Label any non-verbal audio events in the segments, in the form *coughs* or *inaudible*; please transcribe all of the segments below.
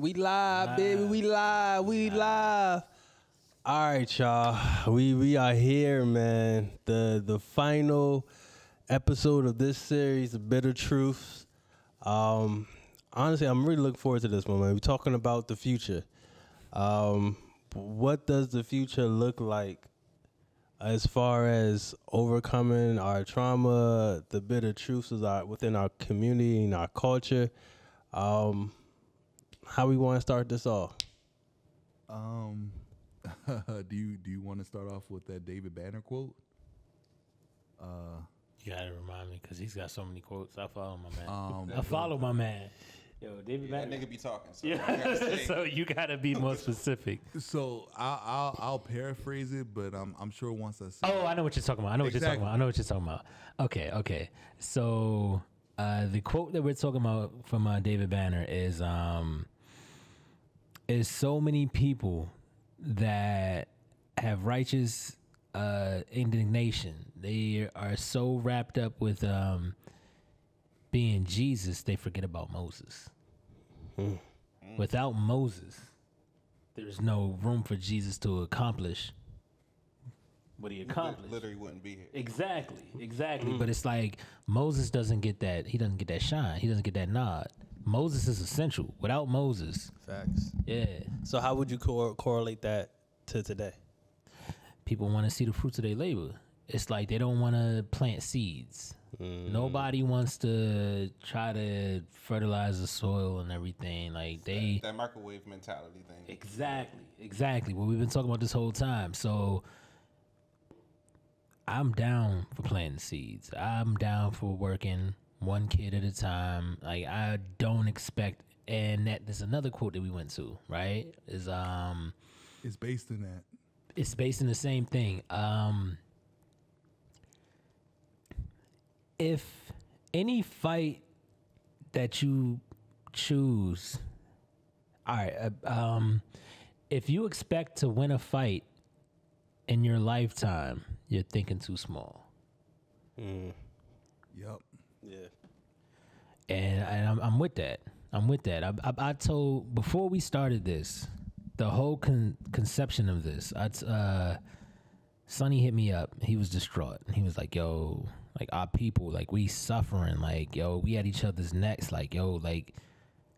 We live, baby. We live. We live. All right, y'all. We we are here, man. The the final episode of this series, The Bitter Truths. Um, honestly, I'm really looking forward to this one, man. We're talking about the future. Um, what does the future look like as far as overcoming our trauma, the bitter truths is our, within our community and our culture? Um, how we want to start this off? Um, *laughs* do you do you want to start off with that David Banner quote? Uh, You gotta remind me because he's got so many quotes. I follow my man. um, I follow my man. Yo, David Yeah, that Banner. nigga be talking. So you gotta *laughs* Yeah, so you gotta be more *laughs* specific. so I'll, I'll I'll paraphrase it, but I'm I'm sure once I see. Oh, I know what you're talking about. I know what you're talking about. I know what you're talking about. Okay, okay. So uh, the quote that we're talking about from uh, David Banner is um, is so many people that have righteous uh, indignation. They are so wrapped up with um, being Jesus, they forget about Moses. Without Moses, there's no room for Jesus to accomplish what he Li- accomplished. literally wouldn't be here. Exactly, exactly. But it's like Moses doesn't get that. He doesn't get that shine. He doesn't get that nod. Moses is essential. Without Moses, Facts. yeah, So how would you cor- correlate that to today? people want to see the fruits of their labor. It's like they don't want to plant seeds. Mm. Nobody wants to try to fertilize the soil and everything. Like they That microwave mentality thing. Exactly, exactly. What we've been talking about this whole time. So I'm down for planting seeds. I'm down for working one kid at a time. Like I don't expect and that there's another quote that we went to, right? Is um It's based in that. it's based in the same thing. Um if any fight that you choose all right uh, um if you expect to win a fight in your lifetime you're thinking too small Mm. Yep. Yeah. and, and I'm, I'm with that. I'm with that. I, I, I told before we started this the whole con- conception of this I t- uh sonny hit me up. He was distraught. He was like yo like our people like we suffering. Like yo we at each other's necks. Like yo like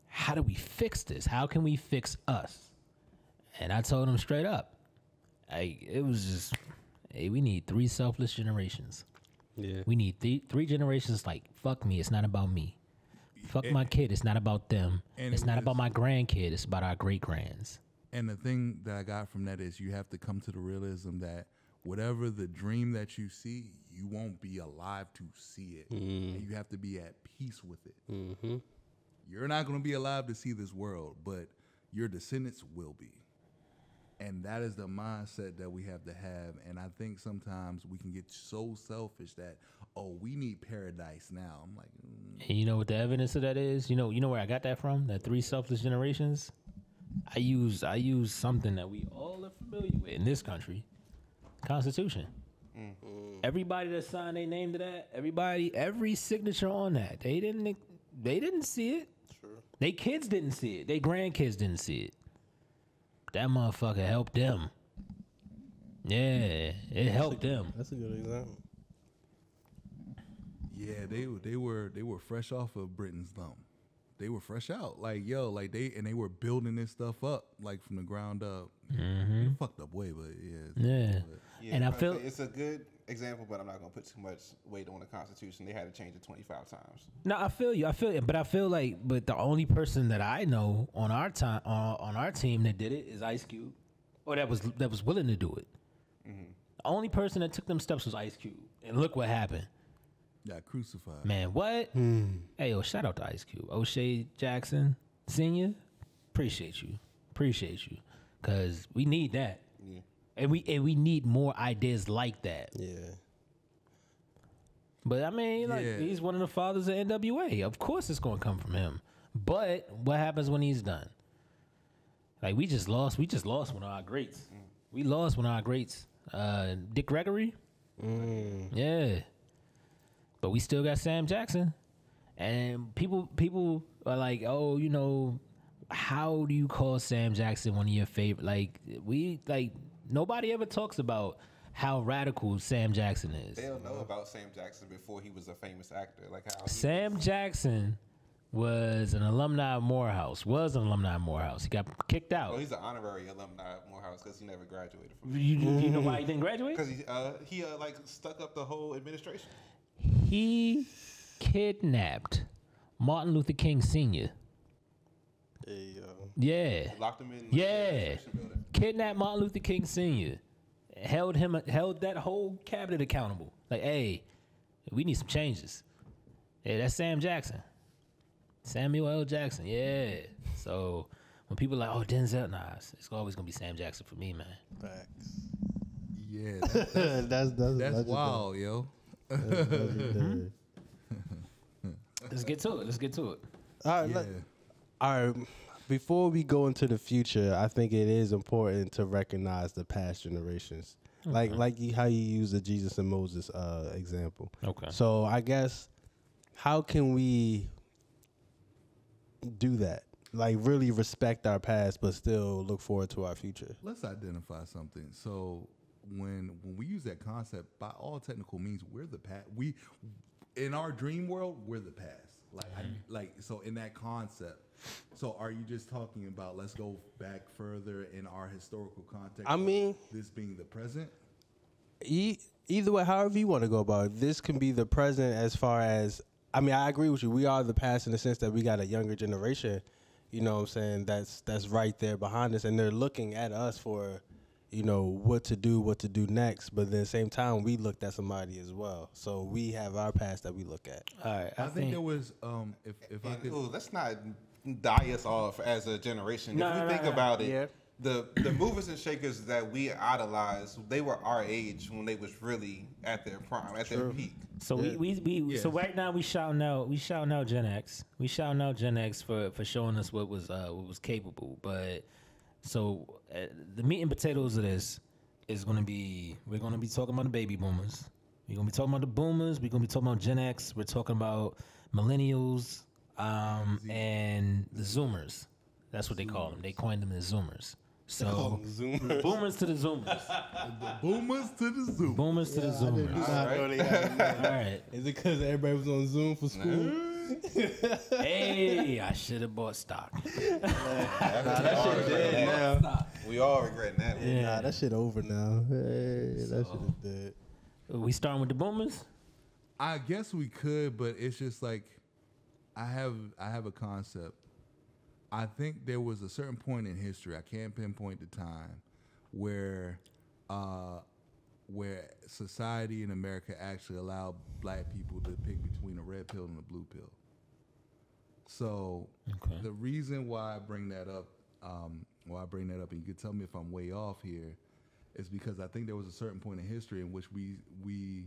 how do we fix this? How can we fix us? And i told him straight up. Like it was just hey we need three selfless generations Yeah. we need th- three generations like fuck me it's not about me fuck my kid it's not about them and it's it not was- about my grandkid it's about our great grands And the thing that I got from that is you have to come to the realism that whatever the dream that you see, you won't be alive to see it. And you have to be at peace with it. Mm-hmm. You're not going to be alive to see this world, but your descendants will be. And that is the mindset that we have to have. And I think sometimes we can get so selfish that, oh, we need paradise now. I'm like, mm, And you know what the evidence of that is? You know, you know where I got that from? That three selfless generations. I use I use something that we all are familiar with in this country, Constitution. Everybody that signed their name to that, everybody, every signature on that, they didn't they didn't see it. True. They kids didn't see it. They grandkids didn't see it. That motherfucker helped them. Yeah, it helped them. That's a good example. Yeah, they were they were they were fresh off of Britain's thumb. They were fresh out, like yo, like they and they were building this stuff up like from the ground up. Mm-hmm. In a fucked up way, but yeah, Yeah. Yeah, And I feel- it's a good example, but I'm not gonna put too much weight on the Constitution. They had to change it 25 times. No, I feel you. I feel it, but I feel like, but the only person that I know on our time on, uh, on our team that did it is Ice Cube, or that was that was willing to do it. Mm-hmm. The only person that took them steps was Ice Cube, and look what happened. got crucified. Man, what? Hmm. Hey, yo, shout out to Ice Cube, O'Shea Jackson Senior. Appreciate you, appreciate you, cause we need that, Yeah. And we and we need more ideas like that. Yeah. But I mean, like Yeah. he's one of the fathers of NWA. Of course, it's going to come from him. But what happens when he's done? Like we just lost. We just lost one of our greats. We lost one of our greats. Uh, Dick Gregory. Yeah. But we still got Sam Jackson, and people people are like, oh, you know, how do you call Sam Jackson one of your favorite? Like we like nobody ever talks about how radical Sam Jackson is. They'll know about Sam Jackson before he was a famous actor. Like how he Sam Jackson was an alumni of Morehouse. Was an alumni of Morehouse. He got kicked Well, out. he's an honorary alumni of Morehouse because he never graduated from. You, you know why he didn't graduate? Because he uh, he uh, like stuck up the whole administration. He kidnapped Martin Luther King Sr. Hey, yo. Yeah. Locked him in. like, the Yeah. Administration building. Kidnapped Martin Luther King Sr. Held him held that whole cabinet accountable. Like, hey, we need some changes. Yeah, that's Sam Jackson. Samuel L. Jackson, yeah. So when people are like, oh, Denzel, nah, it's it's always gonna be Sam Jackson for me, man. Facts. Yeah, that, *laughs* that's that's that's wild, yo. legendary. Hmm? *laughs* Let's get to it. Let's get to it. All right, Yeah. let- all right. Before we go into the future, I think it is important to recognize the past generations, like like you, how you use the Jesus and Moses uh, example. Okay. So I guess how can we do that? Like really respect our past, but still look forward to our future. Let's identify something. So when when we use that concept, by all technical means, we're the past. We in our dream world, we're the past. Like I, mm-hmm. like so in that concept. So are you just talking about let's go back further in our historical context? I mean- this being the present. E- either way, however you want to go about it, this can be the present as far as I mean, I agree with you. We are the past in the sense that we got a younger generation, you know what I'm saying, that's that's right there behind us and they're looking at us for, you know, what to do, what to do next. But at the same time we looked at somebody as well. So we have our past that we look at. All right. I, think, there was um if if I could ooh, let's not die us off as a generation. No, if we no, no, think no. about it, Yeah. the the movers and shakers that we idolize, they were our age when they was really at their prime, at their peak. So we, we, we so right now we shouting know we shouting know Gen X. We shouting know Gen X for, for showing us what was uh, what was capable. But so uh, the meat and potatoes of this is going to be we're going to be talking about the baby boomers. We're going to be talking about the boomers. We're going to be talking about Gen X. We're talking about millennials um, and the Zoomers. That's what they call them. They coined them the Zoomers. So *laughs* boomers to the Zoomers. the boomers to the zoo. Boomers to the Zoomers. All right. Is it because everybody was on Zoom for school? *laughs* Hey, I should have bought stock. *laughs* that shit dead now. We all regretting that. Yeah. Nah, that shit over now. Hey, that shit is dead. We starting with the boomers? I guess we could, but it's just like I have I have a concept. I think there was a certain point in history, I can't pinpoint the time, where uh where society in America actually allowed black people to pick between a red pill and a blue pill. So Okay. the reason why I bring that up, um, why I bring that up, and you can tell me if I'm way off here, is because I think there was a certain point in history in which we we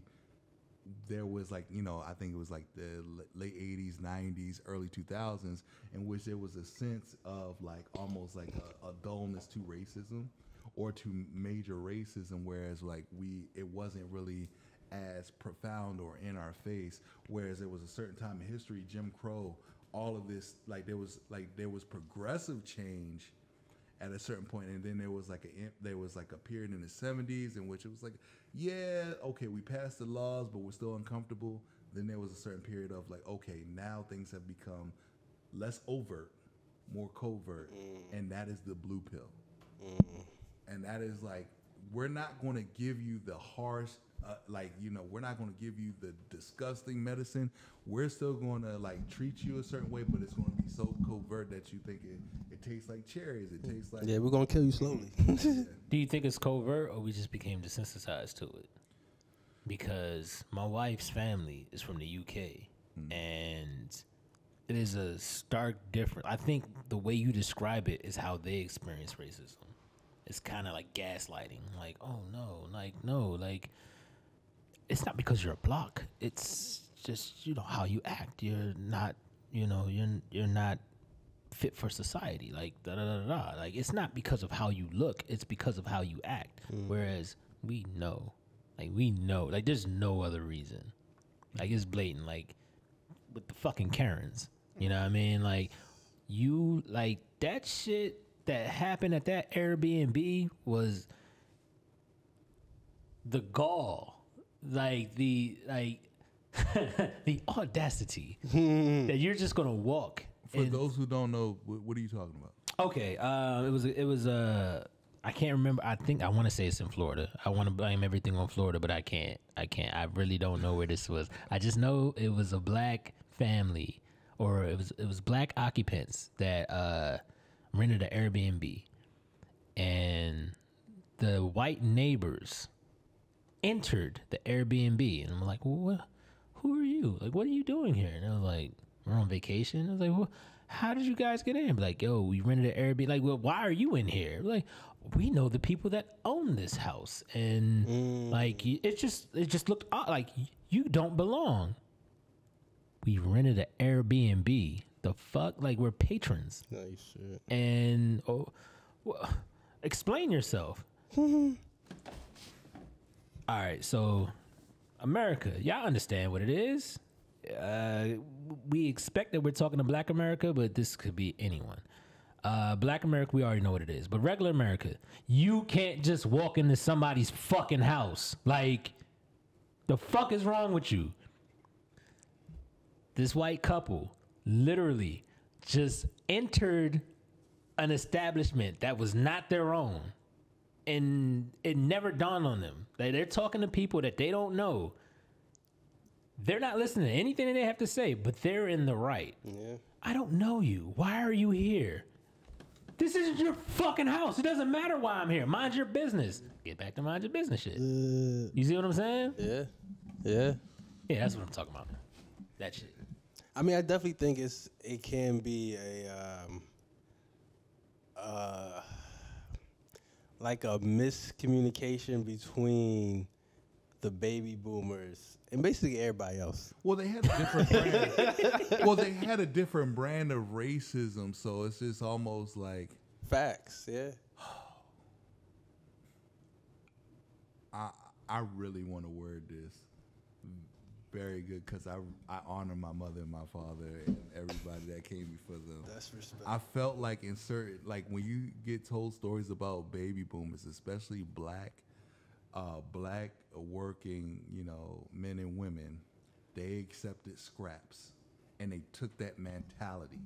there was like you know I think it was like the late '80s, '90s, early 2000s, in which there was a sense of like almost like a, a dullness to racism or to major racism, whereas like we it wasn't really as profound or in our face. Whereas there was a certain time in history, Jim Crow, all of this like there was like there was progressive change at a certain point and then there was like a there was like a period in the 70s in which it was like yeah okay we passed the laws but we're still uncomfortable. Then there was a certain period of like okay now things have become less overt more covert mm. and that is the blue pill mm. And that is like we're not going to give you the harsh uh, like you know we're not going to give you the disgusting medicine we're still going to like treat you a certain way but it's going to be so covert that you think it, it tastes like cherries it tastes like Yeah, we're gonna kill you slowly. *laughs* Do you think it's covert or we just became desensitized to it? Because my wife's family is from the UK and it is a stark difference. I think the way you describe it is how they experience racism. It's kind of like gaslighting. Like, oh no, like, no, like, it's not because you're a block. It's just, you know, how you act. You're not, you know, you're, you're not fit for society. Like da da da da. da. Like it's not because of how you look. It's because of how you act. Mm. Whereas we know, like we know, like there's no other reason. Like it's blatant. Like with the fucking Karens. You know what I mean? Like you like that shit that happened at that Airbnb was the gall, like the like *laughs* the audacity *laughs* that you're just gonna walk. For and- those who don't know, what, what are you talking about? Okay, uh, it was it was uh, I can't remember. I think I want to say it's in Florida. I want to blame everything on Florida, but I can't. I can't. I really don't know where this was. I just know it was a black family, or it was it was black occupants that uh, rented an Airbnb, and the white neighbors entered the Airbnb, and I'm like, what? Who are you? Like, what are you doing here? And I was like, we're on vacation. I was like, well, how did you guys get in? Like, yo, we rented an Airbnb. Like, well, why are you in here? Like, we know the people that own this house, and mm. like, it just it just looked odd. Like, you don't belong. We rented an Airbnb. The fuck? Like, we're patrons Nice shit. and oh, well, explain yourself. *laughs* All right, so America, y'all understand what it is. Uh, we expect that we're talking to Black America, but this could be anyone. Uh, Black America, we already know what it is, but regular America, you can't just walk into somebody's fucking house. Like, the fuck is wrong with you? This white couple literally just entered an establishment that was not their own. And it never dawned on them. That they're talking to people that they don't know. They're not listening to anything that they have to say but they're in the right. Yeah. i don't know you. Why are you here? This isn't your fucking house. It doesn't matter why i'm here. Mind your business. Get back to mind your business shit. Uh, you see what i'm saying? yeah. Yeah. yeah that's what i'm talking about. That shit I mean, I definitely think it's it can be a um, uh, like a miscommunication between the baby boomers and basically everybody else. Well, they had a different brand. *laughs* well, they had a different brand of racism, so it's just almost like Facts, yeah. *gasps* I I really want to word this very good because I I honor my mother and my father and everybody that came before them. That's respect. I felt like in certain like when you get told stories about baby boomers, especially black, uh, black working, you know, men and women, they accepted scraps and they took that mentality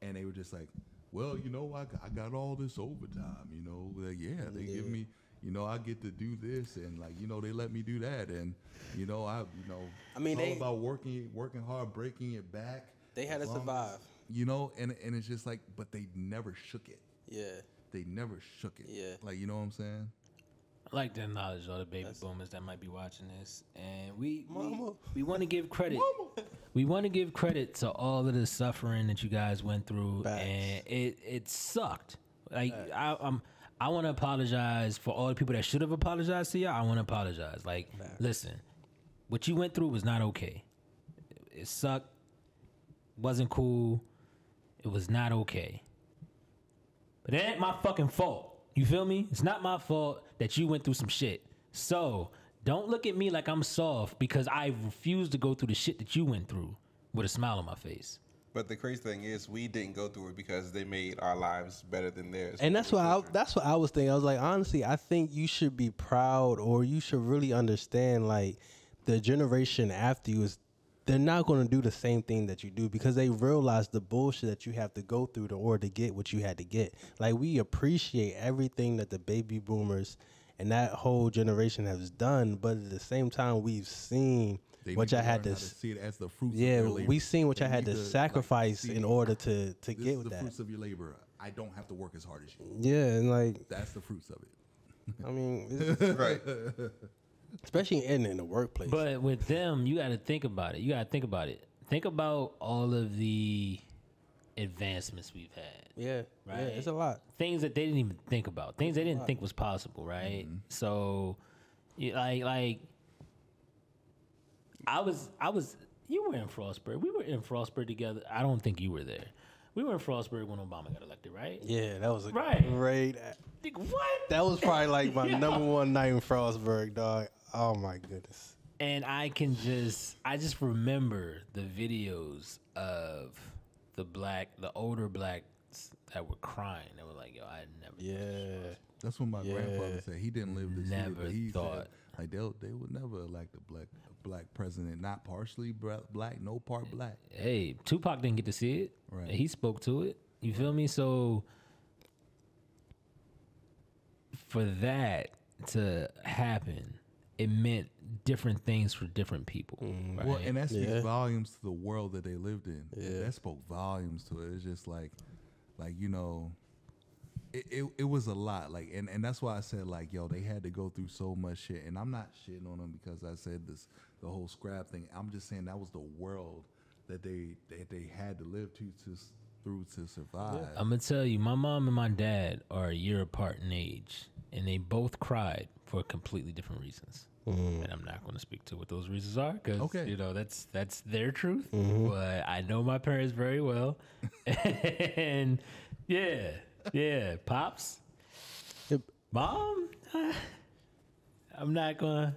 and they were just like, well, you know, I, got- I got all this overtime, you know, like, yeah, they give me, you know, I get to do this and like, you know, they let me do that and, you know, I, you know, I mean, it's all they- about working, working hard, breaking it back. They had to long as- survive. you know, and and it's just like, but they never shook it. Yeah. They never shook it. Yeah. Like you know what I'm saying? I like to acknowledge all the baby boomers that might be watching this, and we we, Mama. we want to give credit. We want to give credit to all of the suffering that you guys went through, Facts. and it it sucked. Like I, I'm, I want to apologize for all the people that should have apologized to y'all. I want to apologize. Like, listen, what you went through was not okay. It, it sucked. Wasn't cool. It was not okay. But it ain't my fucking fault. You feel me? It's not my fault that you went through some shit. So don't look at me like I'm soft because I refuse to go through the shit that you went through with a smile on my face. But the crazy thing is, we didn't go through it because they made our lives better than theirs. And that's what I that's what I was thinking. I was like, honestly, I think you should be proud or you should really understand like the generation after you is they're not going to do the same thing that you do because they realize the bullshit that you have to go through in order to get what you had to get. Like we appreciate everything that the baby boomers and that whole generation has done, but at the same time we've seen They what need y'all had learn to see it as the fruits. yeah, of their labor. we seen what They y'all had need to sacrifice see, in order to to This get is with the that. fruits of your labor. I don't have to work as hard as you. Yeah, and like That's the fruits of it. I mean, *laughs* it's- right. *laughs* especially in in the workplace. But with them, you got to think about it. You got to think about it. Think about all of the advancements we've had. yeah, yeah, Right. it's a lot. things that they didn't even think about, things they didn't think was possible, right? Mm-hmm. So, you, like, like, I was, I was, you were in Frostburg. We were in Frostburg together. I don't think you were there. We were in Frostburg when Obama got elected, right? Yeah, that was a Right. great. Think, what? That was probably like my *laughs* number one night in Frostburg, dog. Oh my goodness. and I can just I just remember the videos of the black, the older blacks that were crying. They were like, "Yo, I never." Yeah. That's what my Yeah. grandfather said. He didn't live this. see it, Never but he thought. said like they they would never elect a black a black president, not partially black, no part black. Hey, Tupac didn't get to see it. Right. He spoke to it. You feel me? So for that to happen, it meant different things for different people. Mm, right? Well, and that speaks Yeah. volumes to the world that they lived in. Yeah. That spoke volumes to it. It's just like, like you know, it, it, it was a lot. Like, and, and that's why I said like, yo, they had to go through so much shit. And I'm not shitting on them because I said this the whole scrap thing. I'm just saying that was the world that they that they had to live to to through to survive. I'm gonna tell you, my mom and my dad are a year apart in age, and they both cried for completely different reasons. Mm. And I'm not going to speak to what those reasons are because Okay. you know that's that's their truth. Mm-hmm. But I know my parents very well, *laughs* and yeah, yeah, pops, Yep. mom. *sighs* I'm not gonna.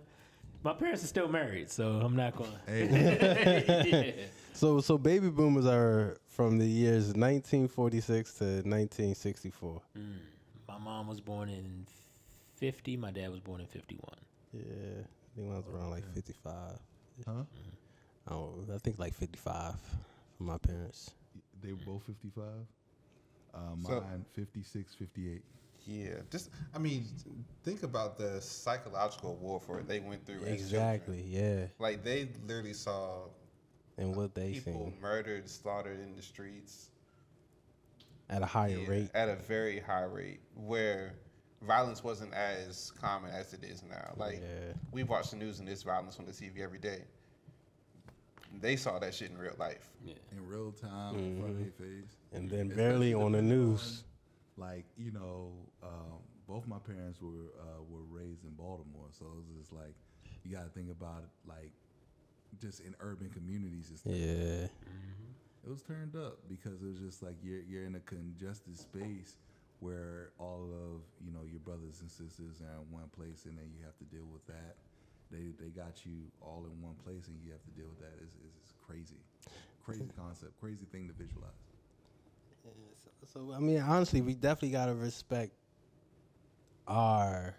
My parents are still married, so I'm not gonna. Hey, yeah. *laughs* So so baby boomers are from the years 1946 to 1964. My mom was born in 50. My dad was born in 51. Yeah, I think I was around like 55. huh? I, don't, I think like 55 for my parents. They were both 55. Uh, So- mine 56, 58. Yeah, just I mean, think about the psychological warfare they went through. as. Exactly. Yeah, Like they literally saw and what they people seen murdered, slaughtered in the streets at a higher yeah, rate. at a very high rate, where violence wasn't as common as it is now. Like Yeah. we watch the news and there's violence on the TV every day. They saw that shit in real life. Yeah. in real time in front of mm-hmm. their face. And then Especially barely on the depending news. On, like you know, um, both my parents were uh, were raised in Baltimore, so it was just like you got to think about it, like just in urban communities. It's Yeah. it was turned up because it was just like you're you're in a congested space where all of you know your brothers and sisters are in one place, and then you have to deal with that. They they got you all in one place, and you have to deal with that. It's, it's, it's crazy, crazy concept, crazy thing to visualize. So, I mean, honestly, we definitely gotta respect our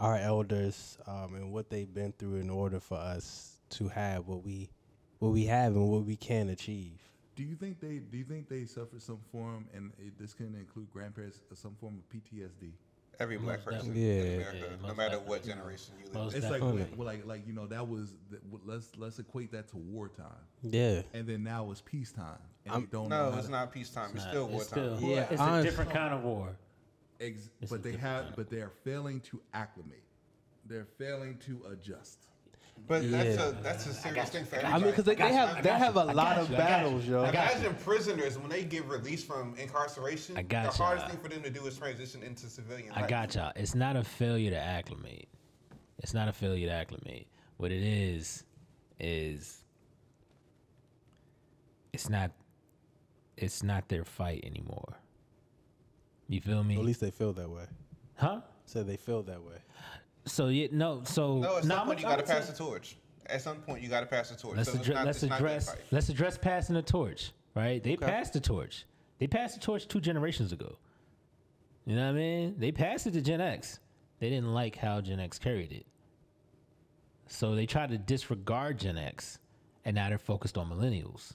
our elders um, and what they've been through in order for us to have what we what we have and what we can achieve. Do you think they do you think they suffered some form, and it, this can include grandparents, some form of PTSD? Every black Most person definitely. in Yeah. America, Yeah, no matter what generation you live. Most in. It's like Definitely. well, like like you know that was the, let's let's equate that to wartime, Yeah. and then now it's peacetime, and I'm- don't know No, how it's to- not peacetime. It's, Nah, still wartime. still- Yeah, it's honest- a different kind of war. Ex- but they have, kind. but they are failing to acclimate. They're failing to adjust. But that's a that's a serious thing for I mean, because they, they have they have a lot of you, battles, yo. Imagine prisoners when they get released from incarceration. I got the hardest y'all. thing for them to do is transition into civilian I got y'all. It's not a failure to acclimate. It's not a failure to acclimate. What it is, is it's not it's not their fight anymore. You feel me? At least they feel that way. huh? So they feel that way. So yeah, no. So No, at some I'ma- point you got to pass the torch. At some point you got to pass the torch. Let's, So it's not- let's it's not their address let's address passing the torch. Right? They passed the torch. They passed the torch two generations ago. You know what I mean? They passed it to Gen X. They didn't like how Gen X carried it. So they tried to disregard Gen X, and now they're focused on millennials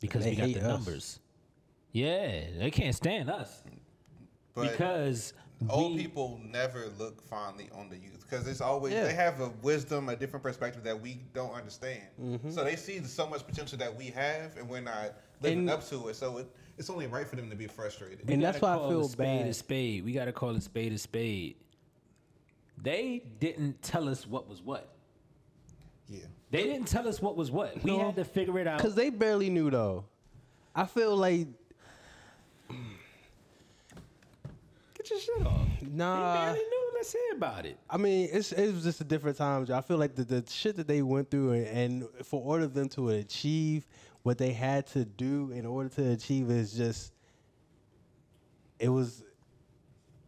because They we got the us. numbers. Yeah, they can't stand us But because old we- people never look fondly on the youth because it's always Yeah. they have a wisdom, a different perspective that we don't understand. Mm-hmm. So they see so much potential that we have, and we're not living And- up to it. So it, it's only right for them to be frustrated. And that's why I feel a spade bad. A spade. We got to call a spade a spade. They didn't tell us what was what. yeah. They didn't tell us what was what. We No. had to figure it out. Cause they barely knew though. I feel like Your shit nah. barely knew. Let's hear about it. I mean, it's it was just a different time. I feel like the, the shit that they went through, and, and for order of them to achieve what they had to do in order to achieve is just, it was,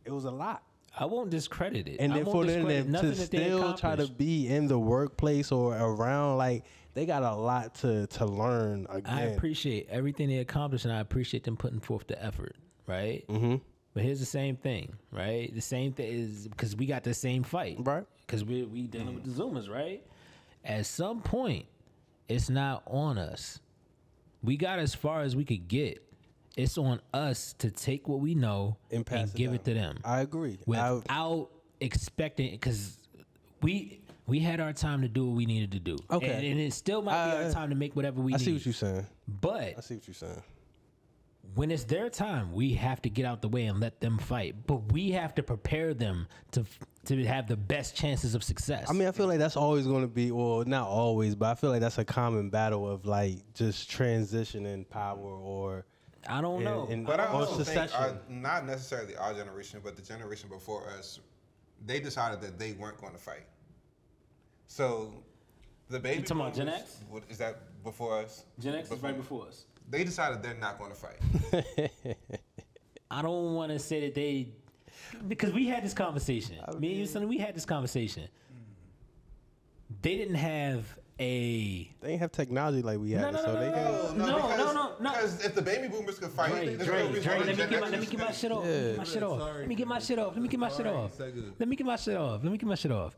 it was a lot. I won't discredit it. and I then for them to, still try to be in the workplace or around, like they got a lot to to learn I appreciate everything they accomplished, and I appreciate them putting forth the effort. Right. Mm-hmm. But here's the same thing, right? The same thing is because we got the same fight, Right. Because we we dealing with the Zoomers, right? At some point, it's not on us. We got as far as we could get. It's on us to take what we know And and, pass it give it down. to them I agree. I, without expecting because we we had our time to do what we needed to do. Okay. and, and it still might be Uh, our time to make whatever we I need. see what you're saying. but I see what you're saying. When it's their time, we have to get out the way and let them fight. But we have to prepare them to to have the best chances of success. I mean, I feel like that's always going to be, well, not always, but I feel like that's a common battle of like just transitioning power or. I don't and- know. and- But I also think secession. our, not necessarily our generation, but the generation before us, they decided that they weren't going to fight. So the baby. talking about Gen boomers- X? What, is that before us? Gen X is Before- right before us. They decided they're not going to fight. *laughs* I don't want to say that they because we had this conversation. Me and you, Sonny, we had this conversation. Mm. They didn't have a They didn't have technology like we had, No, no, so no, they no, can. no. No, because, no, no, no. Because if the baby boomers could fight, Dre, there's Dre, Dre, let me get my, let me get my gonna- shit off. Let me get my shit off. Sorry, Let me get my shit off. Let me get my shit off. say. Let me get my shit off. Let me get my shit off.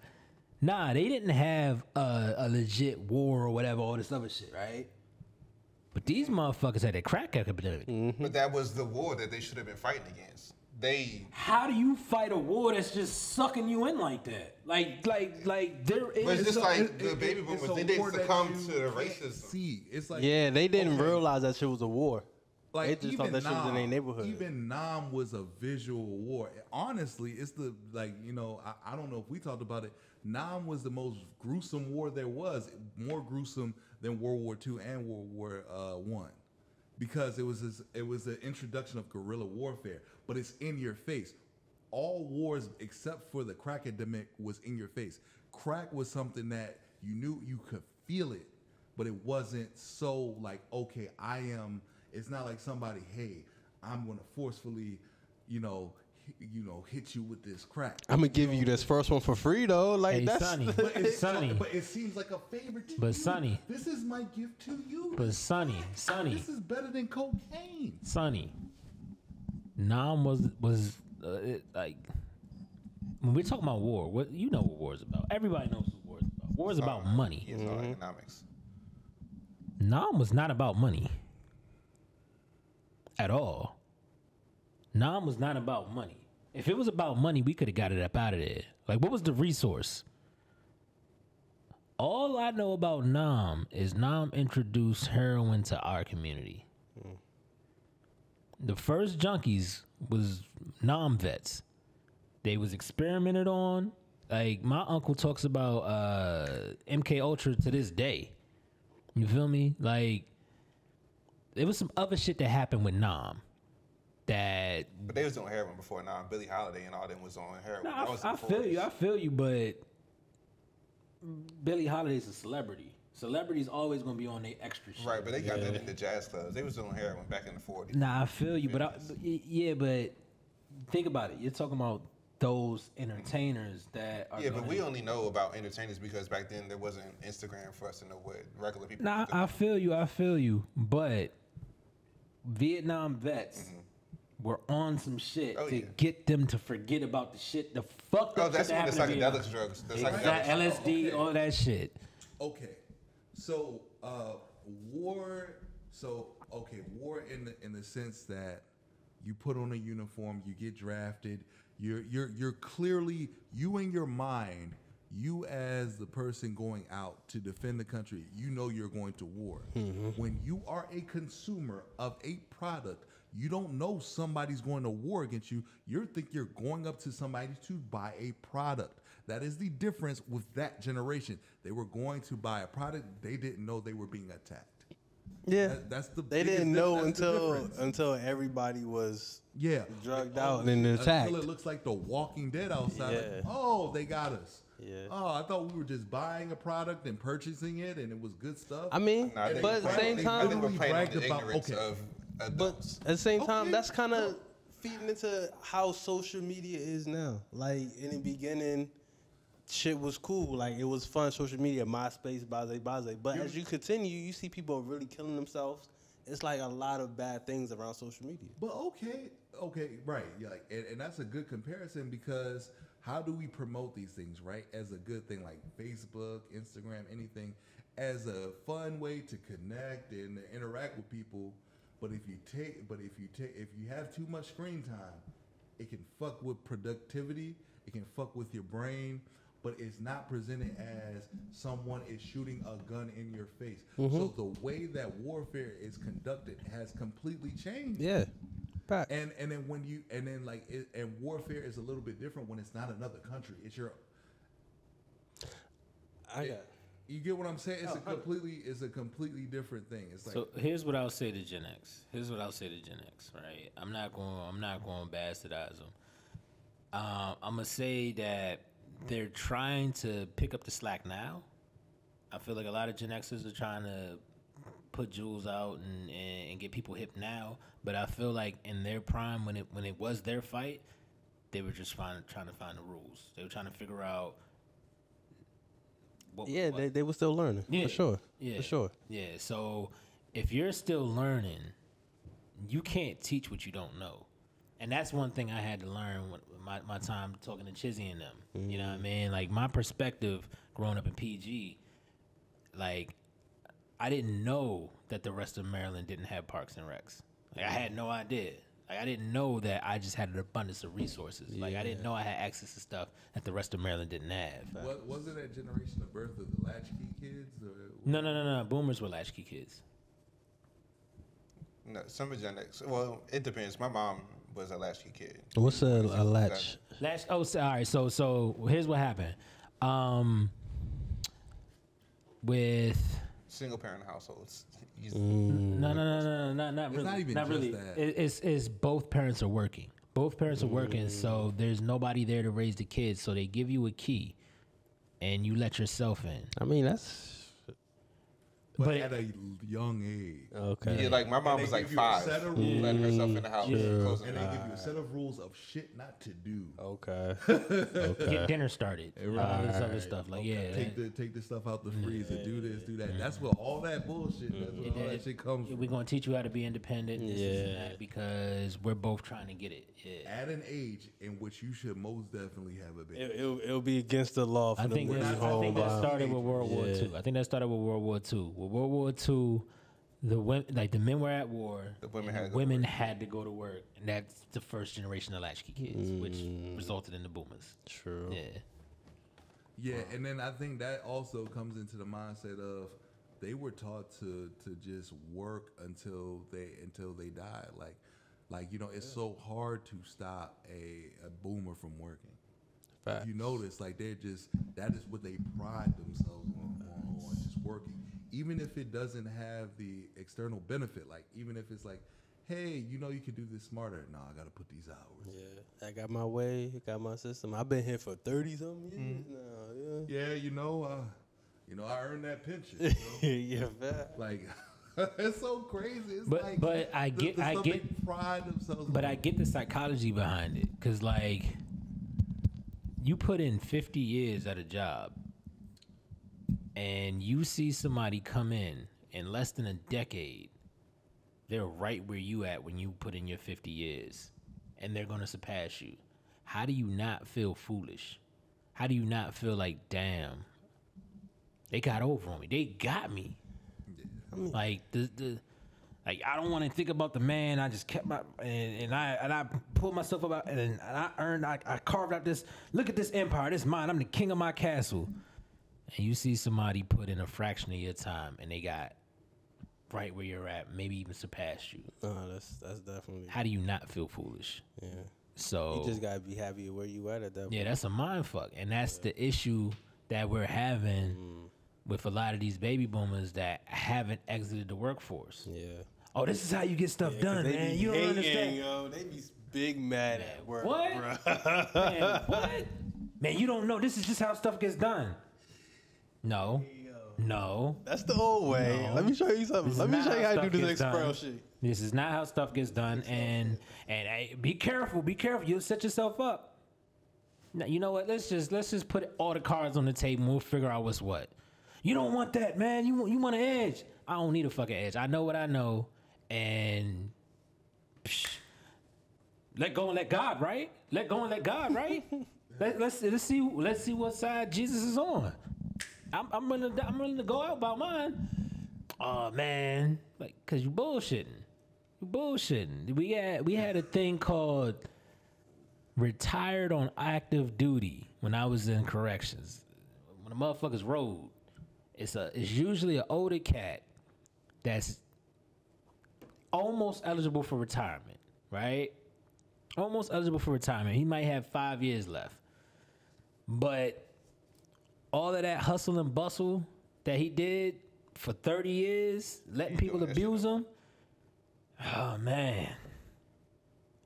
Nah, they didn't have a, a legit war or whatever, all this other shit, right? But these motherfuckers had a crack epidemic. Mm-hmm. But that was the war that they should have been fighting against. They How do you fight a war that's just sucking you in like that? Like, like, like there is. But it's just a- like it- the it- baby boomers, they didn't war that succumb to the can't racism. See, it's like Yeah, they didn't okay, realize that shit was a war. Like they just thought even that shit was in their Nam- neighborhood. Even Nam was a visual war. Honestly, it's the like you know I, I don't know if we talked about it. Nam was the most gruesome war there was, more gruesome than World War II and World War uh, One, because it was this, it was the introduction of guerrilla warfare. But it's in your face. All wars except for the crack epidemic was in your face. Crack was something that you knew you could feel it, but it wasn't so like okay i am it's not like somebody hey i'm gonna forcefully you know you know hit you with this crack I'm gonna give you this first one for free though. Like Hey, that's Sonny. *laughs* but, it's, Sonny. but it seems like a favor to But you. Sonny. this is my gift to you But Sonny, Sonny, this is better than cocaine Sonny, Nam was was uh, it, like when we're talking about war. What you know what war is about? Everybody knows what war is about. War is about money. It's all economics. Nam was not about money at all. Nam was not about money. If it was about money, we could have got it up out of there. Like, what was the resource? All I know about Nam is Nam introduced heroin to our community. The first junkies was Nam vets. They was experimented on. Like my uncle talks about uh, MK Ultra to this day. You feel me? Like there was some other shit that happened with Nam that But they was doing heroin before now. Billie Holiday and all them was on heroin. No, I, was I feel you. I feel you, but Billie Holiday's a celebrity. Celebrities always gonna be on their extra shit. Right, but they got that in the jazz clubs. They was doing heroin back in the 40s. Nah, I feel you, but I, but yeah, but think about it. You're talking about those entertainers that are. Yeah, but gonna- we only know about entertainers because back then there wasn't Instagram for us to know what regular people. Nah, I feel you. I feel you, but Vietnam vets. Mm-hmm. Were on some shit Mm-hmm. Oh, to yeah. get them to forget about the shit, the fucked Oh, up that's shit that the happened in Vietnam. psychedelics drugs. The psychedelics. LSD, all that shit. okay so uh war so okay war in the in the sense that you put on a uniform you get drafted you're you're you're clearly you in your mind you as the person going out to defend the country you know you're going to war when you are a consumer of a product you don't know somebody's going to war against you you think you're going up to somebody to buy a product that is the difference with that generation they were going to buy a product they didn't know they were being attacked yeah. That- that's the they didn't di- know that's until until everybody was Yeah, drugged Like, out oh, and attacked. Until it looks like the Walking Dead outside. like, oh, they got us. Yeah. Oh, I thought we were just buying a product and purchasing it, and it was good stuff. I mean, Nah, I but at the same they I time, think we're literally playing on bragged the about- ignorance okay. Of but at the same time, Okay, that's kind of feeding into how social media is now. Like in the beginning, shit was cool. Like it was fun. Social media, MySpace, Baze, Baze. But as you continue, you see people really killing themselves. It's like a lot of bad things around social media. But okay, okay, right. Yeah, like, and, and that's a good comparison because how do we promote these things, right? As a good thing, like Facebook, Instagram, anything, as a fun way to connect and interact with people. But if you take, but if you take, if you have too much screen time, it can fuck with productivity. It can fuck with your brain. But it's not presented as someone is shooting a gun in your face. So mm-hmm. the way that warfare is conducted has completely changed. Yeah. Fact. And and then when you and then like it, and warfare is a little bit different when it's not another country. It's your I got. You get what I'm saying? It's Oh, a completely it's a completely different thing. It's like So here's what I'll say to Gen X. Here's what I'll say to Gen X. Right, I'm not going. I'm not going to bastardize them. Um, I'm gonna say that they're trying to pick up the slack now. I feel like a lot of Gen Xers are trying to put jewels out and, and, and get people hip now. But I feel like in their prime, when it when it was their fight, they were just trying trying to find the rules. They were trying to figure out. What, Yeah, what- they, they were still learning. Yeah. For sure. yeah. For sure. Yeah. So if you're still learning, you can't teach what you don't know. And that's one thing I had to learn when my, my time talking to Chizzy and them. You know what I mm. mean? Like my perspective growing up in PG, like I didn't know that the rest of Maryland didn't have parks and recs. Like I had no idea. Like I didn't know that I just had an abundance of resources. Like I didn't know I had access to stuff that the rest of Maryland didn't have. what was it that generation of birth of the latchkey kids? Or, No, no, no, no. Boomers were latchkey kids. No, some of Gen X. Well, it depends. My mom was a latchkey kid. What's a, a latch? Last oh, so, all right. So so here's what happened. Um, with Single parent households. You- mm. no no no no no not not It's really not even not just really. that. It, it's it's both parents are working. Both parents are working, mm. so there's nobody there to raise the kids. So they give you a key, and you let yourself in. I mean, that's but, But- at a young age. okay. Yeah, like my mom they was like give you a five, set of rules. letting herself in the house, closing And the they give you a ah. set of rules of shit not to do. Okay. *laughs* Get dinner started. All uh, this other stuff. Like yeah, Take the take the stuff out the freezer. Do this, do that. That's mm-hmm. what all that bullshit. That's where all that shit comes we're from. gonna teach you how to be independent. This, this, and Yeah. that, because we're both trying to get it. Yeah. At an age in which you should most definitely have a baby. It, it'll, it'll be against the law for I think, to that, I think that started with World War Yeah. II. I think that started with World War II. With World War II, the women, like the men were at war. The women had the to go to women work. had to go to work, and that's the first generation of latchkey kids, which mm. resulted in the boomers. True. Yeah, Yeah, and then I think that also comes into the mindset of they were taught to to just work until they until they die. Like like you know, it's so hard to stop a, a boomer from working. Facts. You notice like they're just that is what they pride themselves on, on, on just working. Even if it doesn't have the external benefit, like even if it's like, hey, you know you could do this smarter. No, I gotta put these hours. Yeah, I got my way, got my system. I've been here for thirty something years now. Yeah, you know, uh, you know, I earned that pension. You *laughs* know? Yeah, yeah, fact. Like *laughs* *laughs* it's so crazy. It's But- like but I get- the I get- pride themselves. but. I get the psychology behind it, cause like you put in fifty years at a job, and you see somebody come in in less than a decade, they're right where you at when you put in your 50 years and they're going to surpass you. How do you not feel foolish? How do you not feel like, damn, they got over on me. They got me. Like the the like I don't want to think about the man. I just kept my and, and I and I pulled myself up and, and I earned I, I carved out this look at this empire. This mine. I'm the king of my castle. And you see somebody put in a fraction of your time and they got right where you're at, maybe even surpassed you. No, that's that's definitely. How do you not feel foolish? Yeah. So You just gotta be happy where you at at that. yeah, point. that's a mind fuck, and that's the issue that we're having Mm. With a lot of these baby boomers that haven't exited the workforce. Yeah. Oh, this is how you get stuff Yeah, done, man. You don't understand. Yo, they be big mad at work. What? *laughs* Man, what? Man, you don't know. This is just how stuff gets done. No, no. That's the old way. No. Let me show you something. Let me show you how to do this done. shit. This is not how stuff gets done, and and hey, be careful, be careful. You'll set yourself up. Now, you know what? Let's just let's just put all the cards on the table. and We'll figure out what's what. You don't want that, man. You want you want an edge. I don't need a fucking edge. I know what I know, and psh, let go and let God, right? Let go and let God, right? *laughs* let, let's let's see let's see what side Jesus is on. I'm, I'm willing to, I'm to go out by mine. Oh man, like, cause you bullshitting, you bullshitting. We had we had a thing called retired on active duty when I was in corrections. When the motherfuckers rode, it's a it's usually an older cat that's almost eligible for retirement, right? Almost eligible for retirement. He might have five years left, but all of that hustle and bustle that he did for 30 years, letting *laughs* people doing that shit abuse him. Oh man.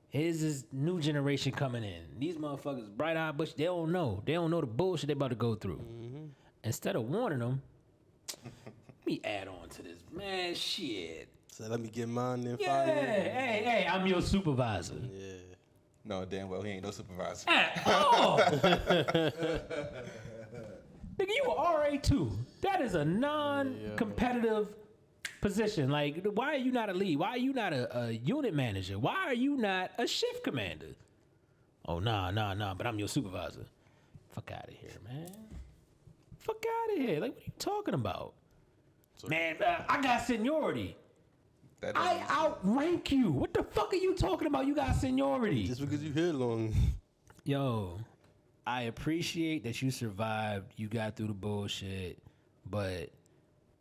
Here's this new generation coming in. These motherfuckers, bright eyed bush, they don't know. They don't know the bullshit they about to go through. Mm-hmm. Instead of warning them, let me add on to this. Man, shit. So let me get mine in Yeah, five years. hey, hey, I'm your supervisor. Yeah. No, damn well he ain't no supervisor. At all. *laughs* Nigga, you a RA two. That is a non-competitive position. Like, why are you not a lead? Why are you not a, a unit manager? Why are you not a shift commander? Oh nah, nah, nah. But I'm your supervisor. Fuck out of here, man. Fuck out of here. Like, what are you talking about? man, uh, I got seniority. That I outrank you. What the fuck are you talking about? You got seniority. Just because you here long. Yo, I appreciate that you survived. You got through the bullshit, but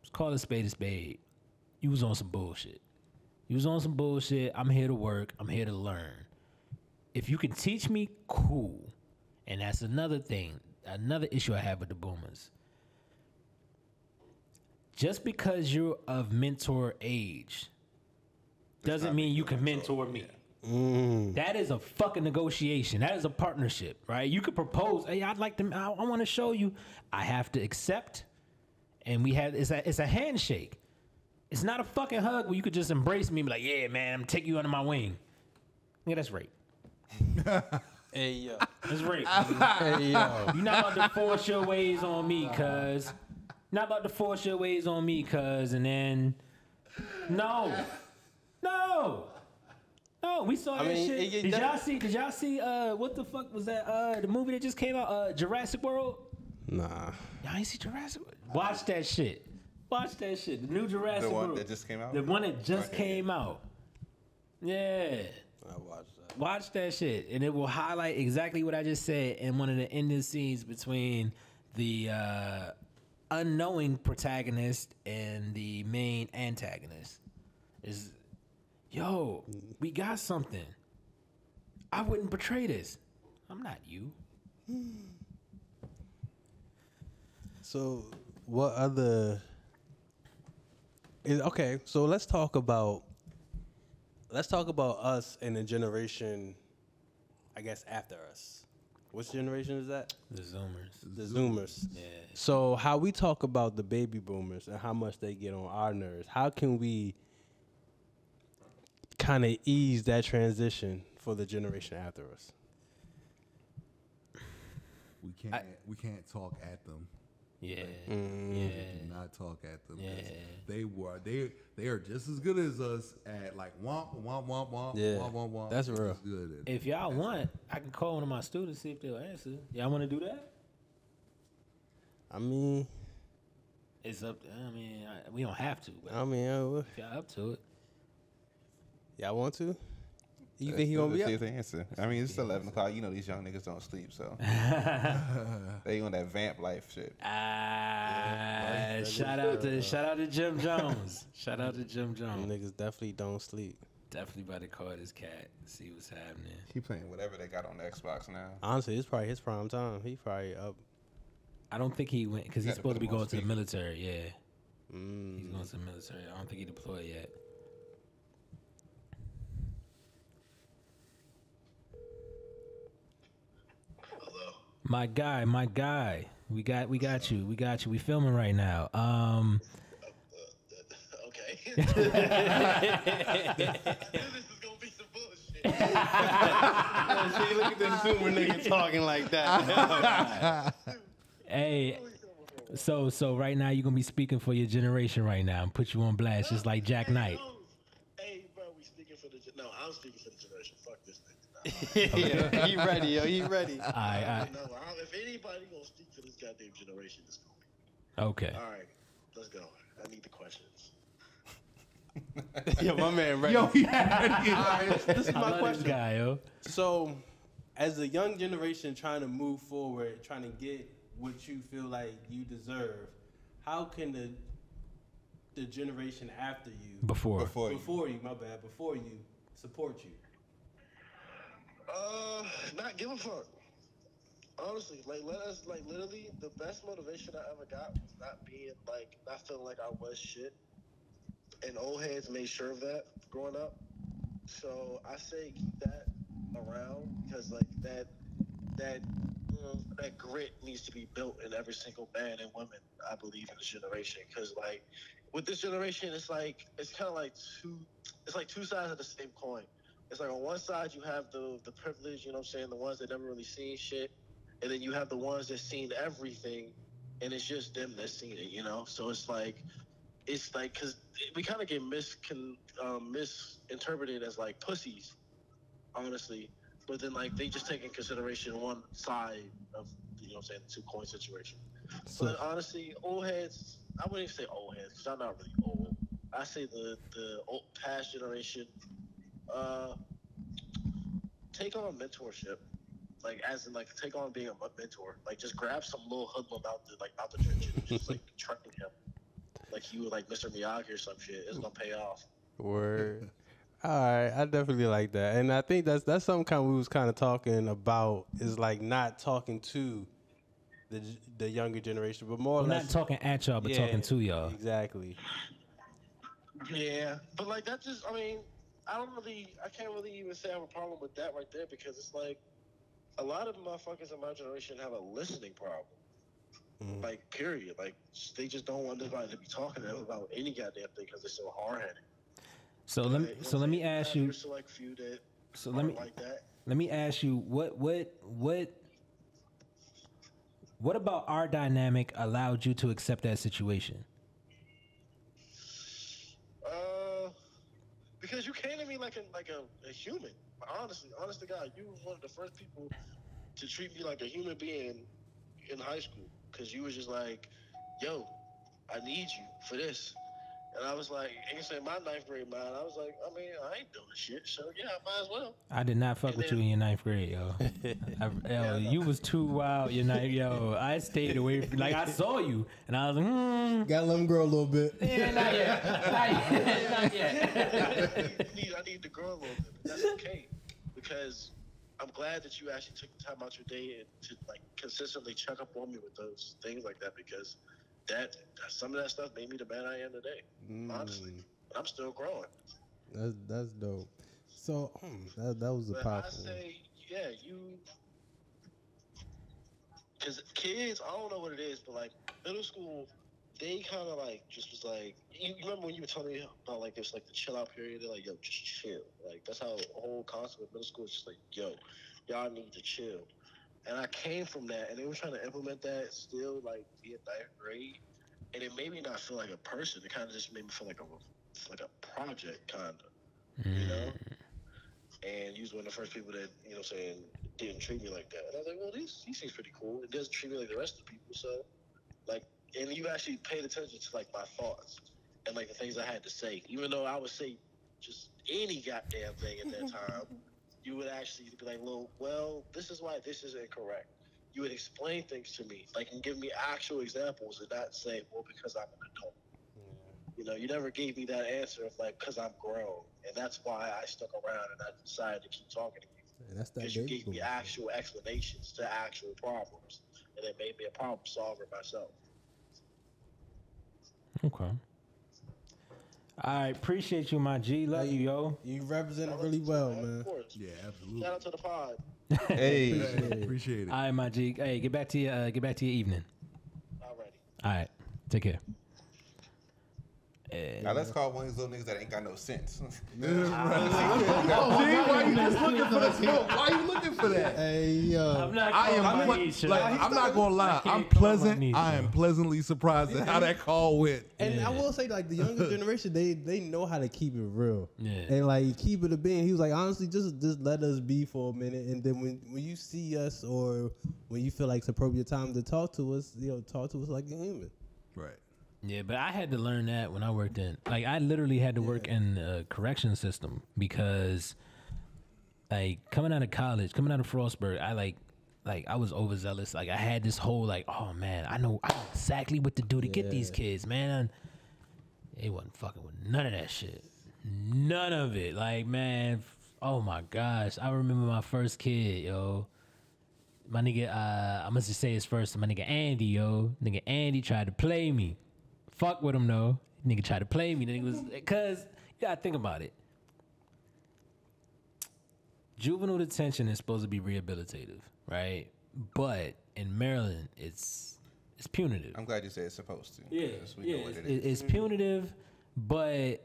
let's call a spade a spade. You was on some bullshit. You was on some bullshit. I'm here to work. I'm here to learn. If you can teach me, cool. And that's another thing, another issue I have with the boomers. Just because you're of mentor age doesn't mean you you can mentor. mentor me. Mm. That is a fucking negotiation. That is a partnership, right? You could propose, hey, I'd like to, I, I want to show you. I have to accept, and we have it's a it's a handshake. It's not a fucking hug where you could just embrace me and be like, yeah, man, I'm gonna take you under my wing. Yeah, that's rape. *laughs* Hey yo. it's rape. hey yo. You're not about to force your ways on me, cuz. Not about to force your ways on me, cuz. And then, no, no, no. We saw I that mean, shit. it- it did y'all see? Did y'all see? Uh, what the fuck was that? Uh, the movie that just came out, uh, Jurassic World. Nah. Y'all ain't see Jurassic? World? Watch that shit. Watch that shit. The new Jurassic The one World. that just came out? The one that just Okay. came out. Yeah. I watched. Watch that shit, and it will highlight exactly what I just said in one of the ending scenes between the uh, unknowing protagonist and the main antagonist. Is yo, we got something. I wouldn't betray this. I'm not you. *sighs* So, what other? Okay, so let's talk about. Let's talk about us and the generation. I guess after us. Which generation is that? The Zoomers. The Zoomers. Yeah. So, how we talk about the baby boomers and how much they get on our nerves? How can we kind of ease that transition for the generation after us? We can't we can't talk at them. Yeah. Mm. Yeah. Do not talk at them. 'cause Yeah. They were they they are just as good as us at like womp womp womp womp Yeah, womp womp womp. that's real. Good. at- If y'all want, I can call one of my students see if they'll answer. Y'all want to do that? I mean, It's up. To, I mean, I, we don't have to, but I mean, uh, if y'all up to it, y'all want to? You think he do gonna be up? if answer. I mean, it's eleven o'clock. You know these young niggas don't sleep, so *laughs* they on that vamp life shit. ah, shout out to shout out to Jim Jones. shout out to Jim Them Jones. niggas definitely don't sleep. Definitely about to call this cat, see what's happening. He playing whatever they got on the Xbox now. Honestly, it's probably his prime time. He probably up. I don't think he went because he's supposed to be him on going to the military. Yeah, Mm. he's going to the military. I don't think he deployed yet. My guy, my guy. We got we got you. We got you. We filming right now. Um *laughs* Okay. *laughs* *laughs* this is gonna be some bullshit. See, look at this Zoomer nigga talking like that. hey so so right now you're gonna be speaking for your generation right now and put you on blast just like Jack Knight. Hey, bro, we speaking for the no. I'm speaking for yeah, *laughs* he ready, yo. He ready. All right, all no, I, if anybody gonna speak for this goddamn generation, it's gonna right. Okay. All right, let's go. I need the questions. *laughs* Yo, my man ready. Yo, yeah. All right, this is I my love question. this guy, yo. So, as a young generation trying to move forward, trying to get what you feel like you deserve, how can the the generation after you, Before. Before you. before you, my bad, before you, support you? Uh, not give a fuck. Honestly, like let us like literally the best motivation I ever got was not being like not feeling like I was shit. And old heads made sure of that growing up. So I say keep that around because like that that you know, that grit needs to be built in every single man and woman. I believe in this generation because like with this generation, it's like it's kind of like two it's like two sides of the same coin it's like on one side you have the the privilege, you know what I'm saying, the ones that never really seen shit, and then you have the ones that seen everything, and it's just them that seen it, you know. So it's like, it's like because we kind of get miscon um, misinterpreted as like pussies, honestly. But then like they just take in consideration one side of you know what I'm saying the two coin situation. but honestly, old heads, I wouldn't even say old heads because I'm not really old. I say the the old past generation uh, take on mentorship, like as in like take on being a mentor. Like just grab some little hoodlum out the like out the trenches, and just *laughs* like train him, like you were like Mr. Miyagi or some shit. It's gonna pay off. Word. *laughs* All right, I definitely like that, and I think that's that's something kind of we was kind of talking about is like not talking to the the younger generation, but more or I'm less not talking at y'all, but Yeah, talking to y'all. Exactly. Yeah, but like that just I mean I don't really I can't really even say I have a problem with that right there because it's like a lot of motherfuckers in my generation have a listening problem. Mhm. Like period. Like they just don't want anybody to be talking to them about any goddamn thing because they're so hard headed. So let me so let me ask you Select few that so let me like that. let me ask you what what what what about our dynamic allowed you to accept that situation? Uh, because you me like a like a, a human. Honestly, honest to God, you were one of the first people to treat me like a human being in high school. Because you was just like, "Yo, I need you for this," and I was like, and you said my ninth grade mind. I was like, I mean, I ain't doing shit, so yeah, I might as well. I did not fuck with you in your ninth grade, yo. *laughs* I, yo, you was too wild. Your ninth, yo. I stayed away. From, like I saw you, and I was like, hmm. Gotta let him grow a little bit. Yeah, not yet. *laughs* Not yet. Not yet. I need, I need to grow a little bit. But that's okay because I'm glad that you actually took the time out your day and to like consistently check up on me with those things like that because that some of that stuff made me the man I am today. Honestly, Mm, but I'm still growing. that's that's dope. So that that was a But I powerful. one. say, yeah, you. Because kids, I don't know what it is, but like middle school, they kind of like just was like. You remember when you were telling me about like this, like the chill out period? They're like, yo, just chill. Like that's how the whole concept of middle school is just like, yo, y'all need to chill. And I came from that, and they were trying to implement that still, like be in ninth grade, and it made me not feel like a person. It kind of just made me feel like a like a project, kind of, you know mm. and you was one of the first people that you know saying didn't treat me like that. And I was like, well, this he seems pretty cool. It doesn't treat me like the rest of the people. So, like, and you actually paid attention to like my thoughts and like the things I had to say, even though I would say just any goddamn thing at that *laughs* time. You would actually be like, well, well, this is why this is incorrect. You would explain things to me, like, and give me actual examples, and not say, well, because I'm an adult. You know, you never gave me that answer of like, because I'm grown, and that's why I stuck around and I decided to keep talking to you And that's that because you gave me boom. actual explanations to actual problems, and it made me a problem solver myself. Okay. All right, appreciate you, my G. Love you, yo. You represented really well, man. Of course. Yeah, absolutely. Shout out to the pod. *laughs* Hey, Appreciate it. All right, my G. Hey, get back to your uh, get back to your evening. All right. Take care. Now let's call one of these little niggas that ain't got no sense. *laughs* *laughs* *laughs* See, why you just looking for the smoke? Why you looking for that? Hey yo, not I am. calling ple- Aisha. like, I'm not gonna lie. I I'm pleasant. I am pleasantly surprised at how that call went. and Yeah. I will say like the younger generation, they they know how to keep it real. Yeah. And like keep it a being. He was like, honestly, just just let us be for a minute, and then when when you see us or when you feel like it's appropriate time to talk to us, you know, talk to us like a human. Right. Yeah, but I had to learn that when I worked in like I literally had to work in the correction system because like coming out of college, coming out of Frostburg, I like like I was overzealous. Like I had this whole like, oh man, I know I know exactly what to do to get these kids, man. It wasn't fucking with none of that shit. None of it. Like, man, f- oh my gosh. I remember my first kid, yo. My nigga, uh, I must just say his first. My nigga Andy, yo. Nigga Andy tried to play me. Fuck with him though. Nigga tried to play me. Nigga was cause you gotta think about it. Juvenile detention is supposed to be rehabilitative, right? But in Maryland, it's it's punitive. I'm glad you said it's supposed to. Yeah, we yeah, know what it's, it is. it's punitive, but it,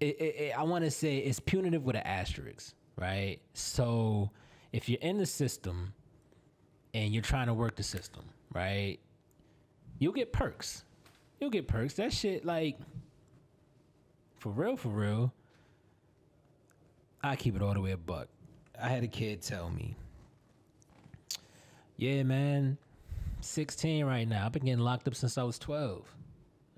it, it, I want to say it's punitive with an asterisk, right? So if you're in the system and you're trying to work the system, right, you'll get perks. You'll get perks. That shit, like, for real, for real. I keep it all the way a buck. I had a kid tell me, "Yeah, man, 16 right now. I've been getting locked up since I was 12.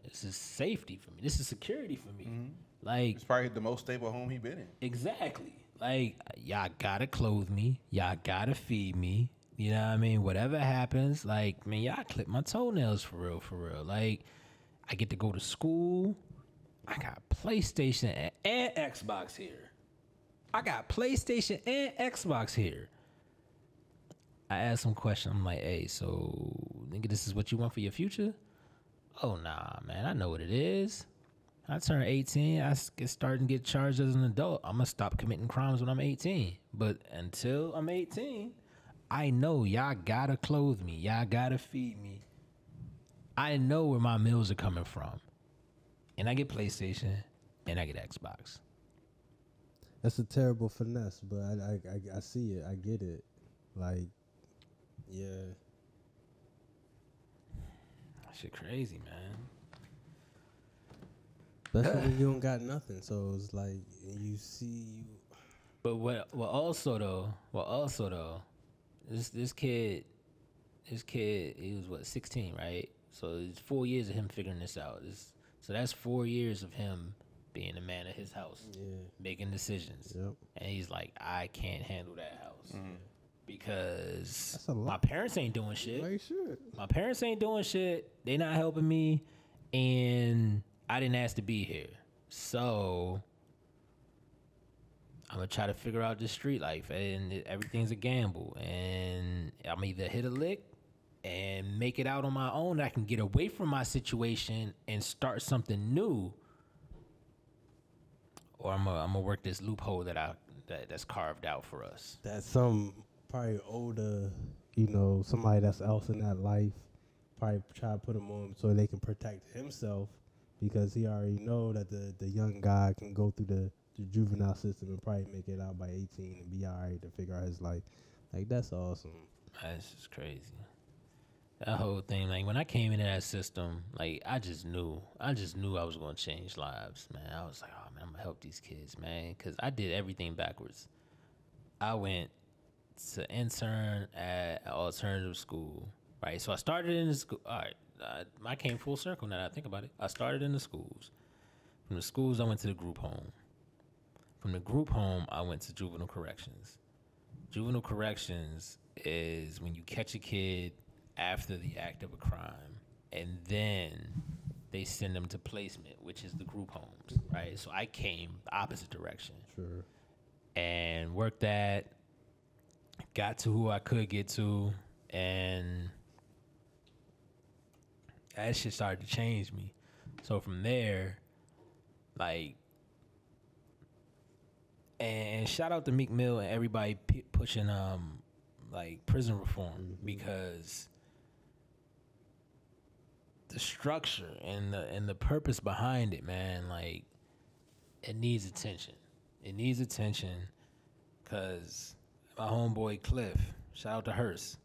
This is safety for me. This is security for me. Mm-hmm. Like, It's probably the most stable home he been in. exactly. Like, y'all gotta clothe me. Y'all gotta feed me. You know what I mean? Whatever happens, like, man, y'all clip my toenails for real, for real. Like, I get to go to school. I got PlayStation and, and Xbox here. I got PlayStation and Xbox here. I asked him a question. I'm like, hey, so nigga, this is what you want for your future? Oh nah, man, I know what it is. I turn 18, I get starting to get charged as an adult. I'm gonna stop committing crimes when I'm 18. But until I'm 18, I know y'all gotta clothe me, y'all gotta feed me. I know where my meals are coming from, and I get PlayStation and I get Xbox. That's a terrible finesse, but I I, I, I see it. I get it. Like, yeah. Shit, crazy, man. Especially when *sighs* you don't got nothing. So it's like you see you. But what? Well, also though. Well, also though. This this kid, this kid, he was what sixteen, right? So it's four years of him figuring this out. This, so that's four years of him being the man of his house, Yeah. making decisions. Yep. And he's like, I can't handle that house mm-hmm. because That's a my parents ain't doing shit. Like shit. My parents ain't doing shit. They not helping me, and I didn't ask to be here. So I'm gonna try to figure out this street life, and everything's a gamble. And I'm either hit a lick and make it out on my own. I can get away from my situation and start something new, or I'm gonna I'm work this loophole that I that, that's carved out for us. That some probably older, you know, somebody that's else in that life, probably try to put him on so they can protect himself because he already know that the the young guy can go through the, the juvenile system and probably make it out by 18 and be alright to figure out his life. Like that's awesome. That's just crazy. That whole thing, like when I came into that system, like I just knew, I just knew I was going to change lives, man. I was like, oh man, I'm gonna help these kids, man, because I did everything backwards. I went to intern at an alternative school, right? So I started in the school. All right, I, I came full circle now that I think about it. I started in the schools. From the schools, I went to the group home. From the group home, I went to juvenile corrections. Juvenile corrections is when you catch a kid after the act of a crime and then they send them to placement, which is the group homes, right? So I came the opposite direction Sure. and worked that, got to who I could get to, and that shit started to change me. So from there, like, and shout out to Meek Mill and everybody p- pushing um like prison reform because the structure and the and the purpose behind it, man, like it needs attention. It needs attention because my homeboy Cliff, shout out to Hearst,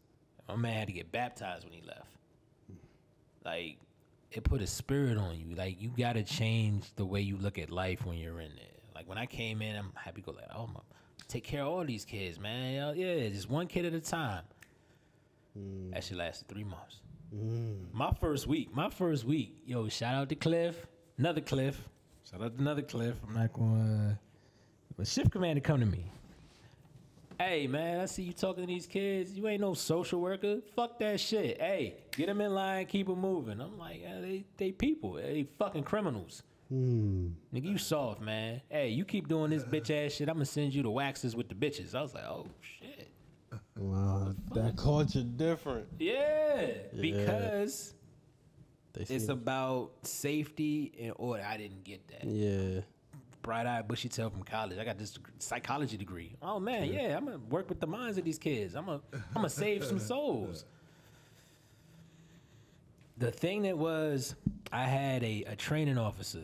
my man had to get baptized when he left. Like it put a spirit on you. Like you gotta change the way you look at life when you're in there. Like when I came in, I'm happy to go like, oh my, take care of all these kids, man. Yeah, just one kid at a time. Hmm. That shit lasted three months. My first week, my first week, yo, shout out to Cliff, another Cliff, shout out to another Cliff. I'm not going. to But shift commander come to me. Hey man, I see you talking to these kids. You ain't no social worker. Fuck that shit. Hey, get them in line, keep them moving. I'm like, yeah, they they people. They fucking criminals. Hmm. Nigga, you soft, man. Hey, you keep doing this bitch ass shit. I'm gonna send you the waxes with the bitches. I was like, oh shit. Wow, that culture different. Yeah, because They it's seem- about safety and order. I didn't get that. yeah. Bright eyed, bushy tail from college. I got this psychology degree. Oh man, yeah, I'm gonna work with the minds of these kids. I'm gonna, I'm gonna save some *laughs* souls. The thing that was, I had a, a training officer,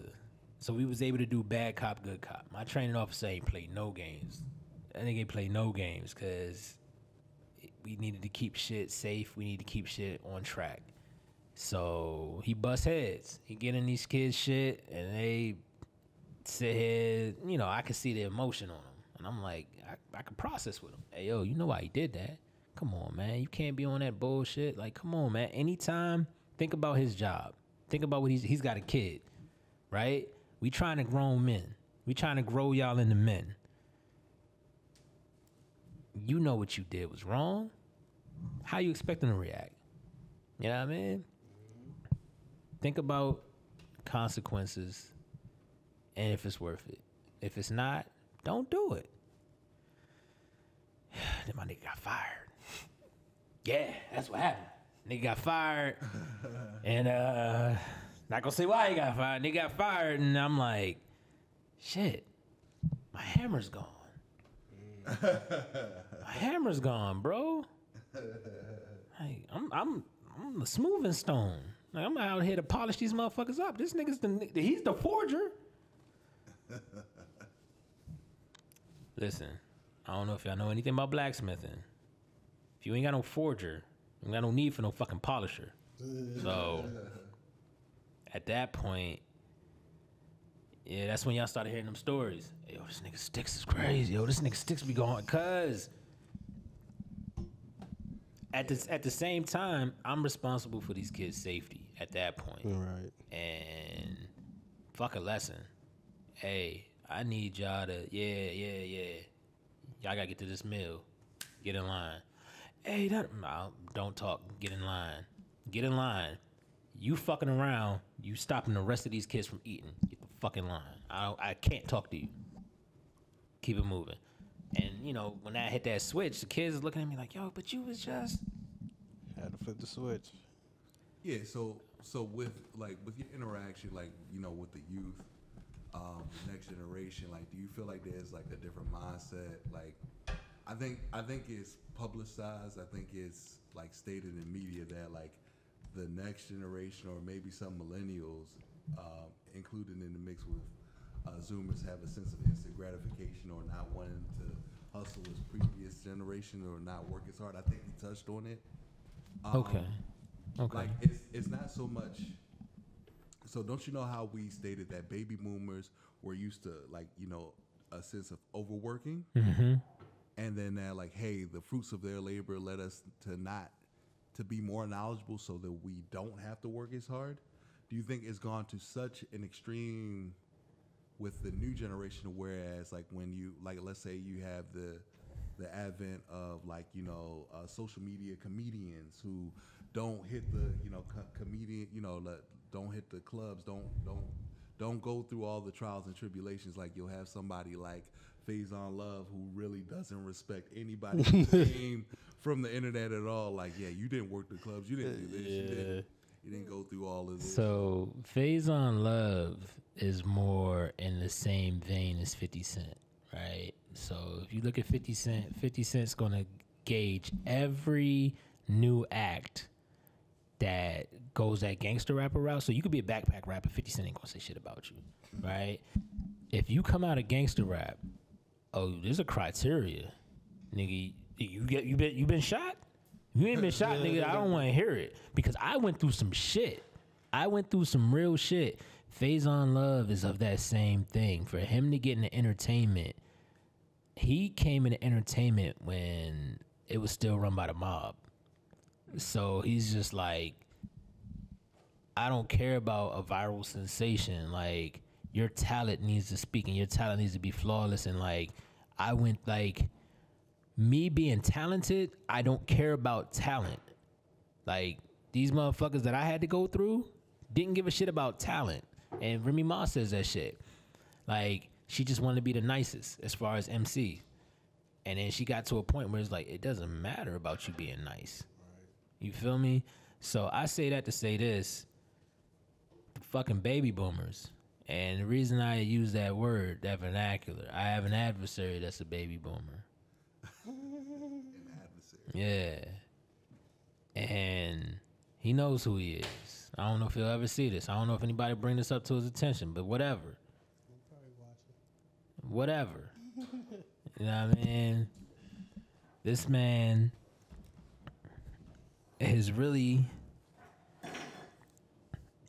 so we was able to do bad cop, good cop. My training officer ain't played no games. I think he played no games because we needed to keep shit safe. We need to keep shit on track. So he bust heads. He get in these kids' shit, and they sit here. You know, I could see the emotion on them, and I'm like, I, I could process with him. Hey, yo, you know why he did that? Come on, man. You can't be on that bullshit. Like, come on, man. Anytime, think about his job. Think about what he's he's got a kid, right? We trying to grown men. We trying to grow y'all into men. You know what you did was wrong. How you expect them to react? You know what I mean? Think about consequences and if it's worth it. If it's not, don't do it. *sighs* then my nigga got fired. *laughs* Yeah, that's what happened. Nigga got fired. *laughs* and uh not gonna say why he got fired. Nigga got fired, and I'm like, shit, my hammer's gone. Hammer's gone, bro. Hey, I'm I'm I'm the smoothing stone. Like, I'm out here to polish these motherfuckers up. This nigga's the he's the forger. Listen, I don't know if y'all know anything about blacksmithing. If you ain't got no forger, you ain't got no need for no fucking polisher. So at that point, yeah, that's when y'all started hearing them stories. Yo, this nigga sticks is crazy. Yo, this nigga sticks be going cuz at the at the same time, I'm responsible for these kids' safety at that point. Right. And fuck a lesson. Hey, I need y'all to yeah, yeah, yeah. Y'all gotta get to this meal. Get in line. Hey, that no, don't talk. Get in line. Get in line. You fucking around. You stopping the rest of these kids from eating. Get fucking line. I don't, I can't talk to you. Keep it moving. And you know when I hit that switch, the kids is looking at me like, "Yo, but you was just." Had to flip the switch. Yeah, so so with like with your interaction, like you know, with the youth, um, the next generation, like, do you feel like there's like a different mindset? Like, I think I think it's publicized. I think it's like stated in media that like the next generation or maybe some millennials um, included in the mix with uh, Zoomers have a sense of instant gratification or not wanting to hustle as previous generation or not work as hard. I think he touched on it. Um, Okay. Okay. like it's it's not so much. So don't you know how we stated that baby boomers were used to like you know a sense of overworking, mm-hmm. and then that like hey the fruits of their labor led us to not to be more knowledgeable so that we don't have to work as hard. Do you think it's gone to such an extreme with the new generation? Whereas like when you like let's say you have the the advent of like you know uh, social media comedians who don't hit the you know co- comedian you know le- don't hit the clubs don't don't don't go through all the trials and tribulations. Like you'll have somebody like Faizon Love who really doesn't respect anybody *laughs* from the internet at all. Like yeah you didn't work the clubs. You didn't do this. You, didn't, go through all of this So Faizon Love is more in the same vein as 50 Cent, right? So if you look at 50 Cent, 50 Cent's gonna gauge every new act that goes that gangster rapper route. So you could be a backpack rapper, 50 Cent ain't gonna say shit about you, right? If you come out of gangster rap, oh, there's a criteria, nigga. You get you been you been shot? You ain't been *laughs* shot, nigga. I don't want to hear it because I went through some shit. I went through some real shit. Faizon Love is of that same thing. For him to get into entertainment, he came into entertainment when it was still run by the mob. So he's just like, I don't care about a viral sensation. Like your talent needs to speak and your talent needs to be flawless. And like I went like me being talented, I don't care about talent. Like these motherfuckers that I had to go through didn't give a shit about talent. And Remy Ma says that shit. Like she just wanted to be the nicest as far as MC. And then she got to a point where it's like it doesn't matter about you being nice. You feel me? So I say that to say this. The fucking baby boomers. And the reason I use that word, that vernacular, I have an adversary that's a baby boomer. Yeah. And he knows who he is. I don't know if he'll ever see this. I don't know if anybody bring this up to his attention, but whatever. Whatever. *laughs* you know what I mean? This man has really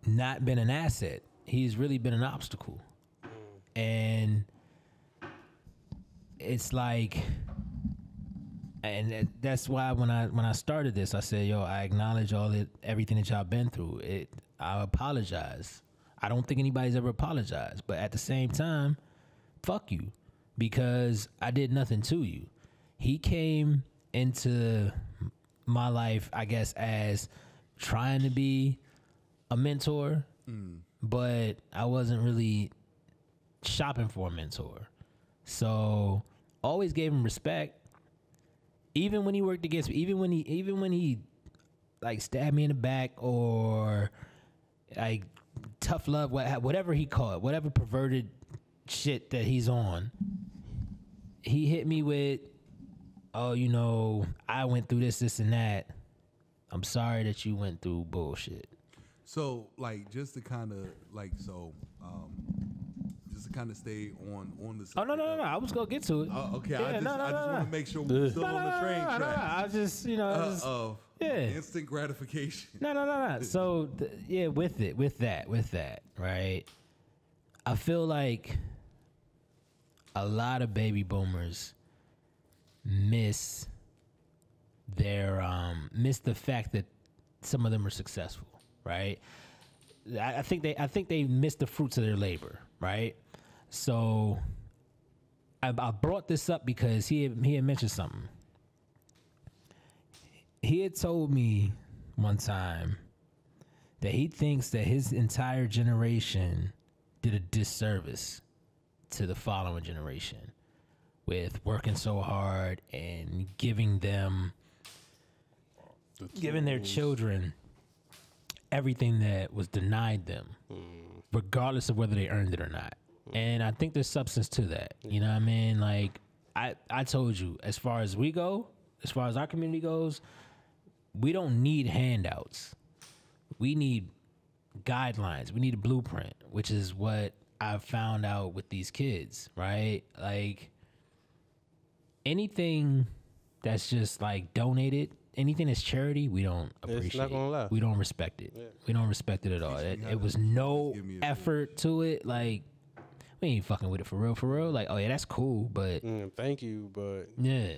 not been an asset. He's really been an obstacle. Mm. And it's like and that's why when I when I started this, I said, "Yo, I acknowledge all it, everything that y'all been through. It, I apologize. I don't think anybody's ever apologized, but at the same time, fuck you, because I did nothing to you. He came into my life, I guess, as trying to be a mentor, mm. but I wasn't really shopping for a mentor. So always gave him respect even when he worked against me, even when he even when he like stabbed me in the back or like tough love, whatever he called, it, whatever perverted shit that he's on, he hit me with, oh, you know, I went through this, this, and that. I'm sorry that you went through bullshit. So, like, just to kind of like, so, um, kind of stay on on the. Oh no no no no! I was gonna get to it. Uh, okay, Yeah, I just, no, no, I just no, want to make sure we're still No, on the train no, no, track no, I just you know uh, just- of yeah. instant gratification. No, no, no, no. *laughs* So th- yeah, with it, with that, with that, right? I feel like a lot of baby boomers miss their um miss the fact that some of them are successful, right? I, I think they I think they miss the fruits of their labor, right? So I, I brought this up because he had, he had mentioned something. He had told me one time that he thinks that his entire generation did a disservice to the following generation with working so hard and giving them giving their children everything that was denied them mm. regardless of whether they earned it or not and i think there's substance to that you know what i mean like i i told you as far as we go as far as our community goes we don't need handouts. We need guidelines. We need a blueprint, which is what I've found out with these kids, right? Like anything that's just like donated, anything that's charity, we don't appreciate. not gonna. We don't respect it. We don't respect it at all. It, it was no Give me a- effort to it. Like we ain't fucking with it for real, for real. Like, oh yeah, that's cool, but Mm, thank you, but yeah.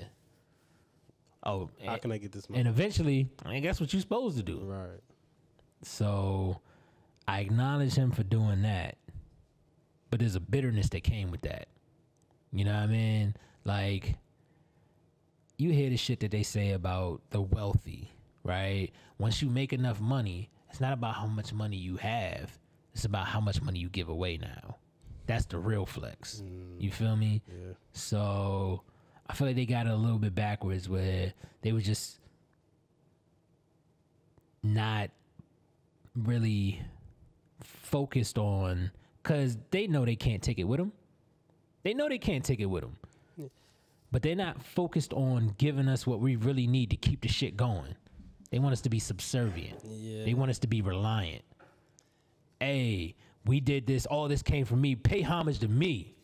Oh, how and, can I get this money? and eventually, I mean, that's what you're supposed to do. right. So I acknowledge him for doing that. But there's a bitterness that came with that. You know what I mean? Like, you hear the shit that they say about the wealthy, right? Once you make enough money, it's not about how much money you have, it's about how much money you give away now. That's the real flex. Mm. You feel me? Yeah. So I feel like they got it a little bit backwards where they were just not really focused on because they know they can't take it with them. They know they can't take it with them. But they're not focused on giving us what we really need to keep the shit going. They want us to be subservient. Yeah. They want us to be reliant. Hey, we did this. All this came from me. Pay homage to me.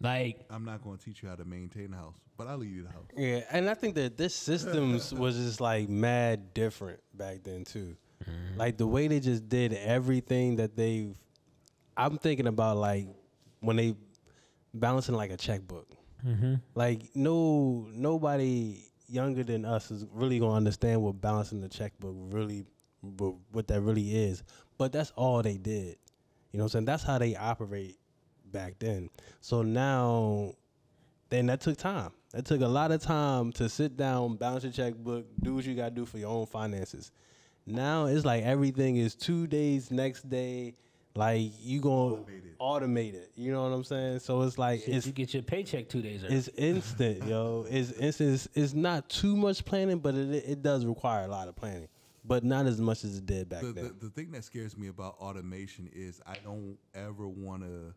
Like, I'm not going to teach you how to maintain a house, but I'll leave you the house. Yeah, and I think that this systems *laughs* was just like mad different back then too. Mm-hmm. Like the way they just did everything that they've. I'm thinking about like when they balancing like a checkbook. Mm-hmm. Like no nobody younger than us is really gonna understand what balancing the checkbook really what, what that really is. But that's all they did. You know what I'm saying? That's how they operate back then. So now then that took time. That took a lot of time to sit down, balance your checkbook, do what you gotta do for your own finances. Now it's like everything is two days, next day, like you gonna Automated. automate it. You know what I'm saying? So it's like shit, it's you get your paycheck two days early. it's instant, yo. It's instant. It's, it's not too much planning, but it it does require a lot of planning, but not as much as it did back the, then. the, the thing that scares me about automation is I don't ever want to,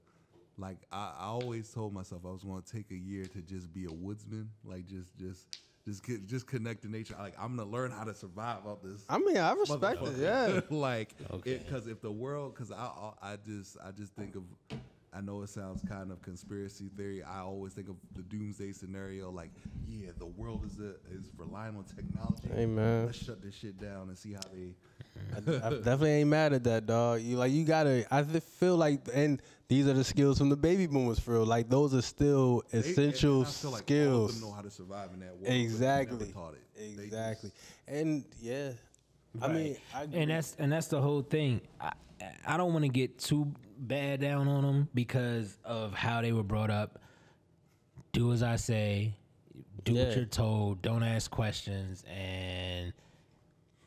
like I, I always told myself I was going to take a year to just be a woodsman, like just just just get, just connect to nature. Like I'm gonna learn how to survive off this. I mean, I respect it. Yeah. *laughs* like Okay. because if the world, because I, I I just I just think of. I know it sounds kind of conspiracy theory. I always think of the doomsday scenario, like, yeah, the world is a, is relying on technology. Hey, man. let's shut this shit down and see how they I definitely ain't mad at that, dog. You like you gotta. I feel like, and these are the skills from the baby boomers. For real, like those are still They- and essential I feel like All of skills. them know how to survive in that world. but they exactly. taught it. They just- Exactly. And yeah, I mean, I and that's and that's the whole thing. I I don't want to get too bad down on them because of how they were brought up. Do as I say, do Yeah. what you're told, don't ask questions, and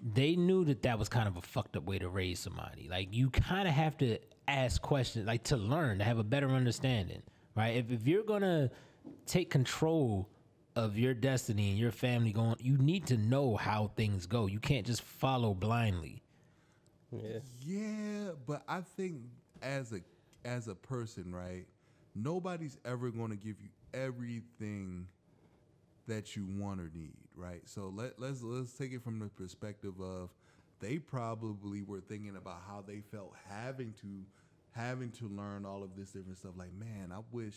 they knew that that was kind of a fucked up way to raise somebody. Like you kind of have to ask questions, like to learn, to have a better understanding, right? If if you're gonna take control of your destiny and your family going, you need to know how things go. You can't just follow blindly. yeah. Yeah, but I think as a as a person, right? Nobody's ever going to give you everything that you want or need, right? So let let's let's take it from the perspective of they probably were thinking about how they felt having to having to learn all of this different stuff. Like, man, I wish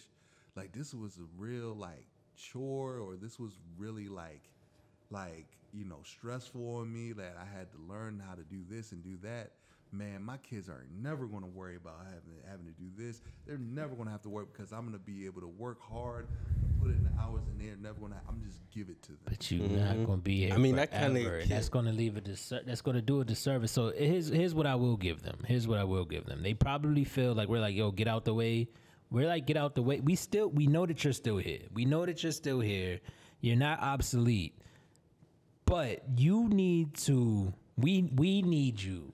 like this was a real like chore or this was really like like you know stressful on me that I had to learn how to do this and do that. Man, my kids are never going to worry about having having to do this. They're never going to have to work because I'm going to be able to work hard, put in the hours, and they're never going to. I'm just give it to them. But you're not mm-hmm. gonna be here. I mean, that kinda that's gonna leave a disser- that's gonna do a disservice. So here's here's what I will give them. Here's what I will give them. They probably feel like we're like, yo, get out the way. We're like, get out the way. We still we know that you're still here. We know that you're still here. You're not obsolete. But you need to we we need you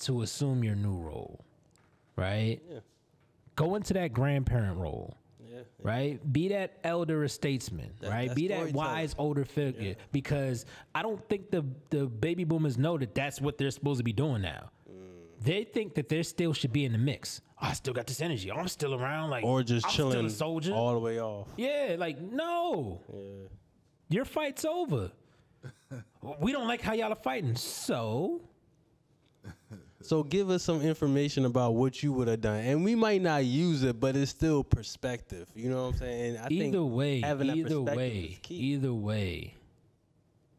to assume your new role. Right? Yeah. Go into that grandparent role Yeah. right? Be that elder statesman, right? that's Be that wise older figure. Because I don't think the the baby boomers know that that's what they're supposed to be doing now. Mm. They think that they still should be in the mix. Oh, I still got this energy. I'm still around, like Or just I'm still chilling a soldier. all the way off. yeah, like no, Yeah. your fight's over. *laughs* we don't like how y'all are fighting, so So give us some information about what you would have done, and we might not use it, but it's still perspective. You know what I'm saying? I think either way, having that either perspective way, is key. either way,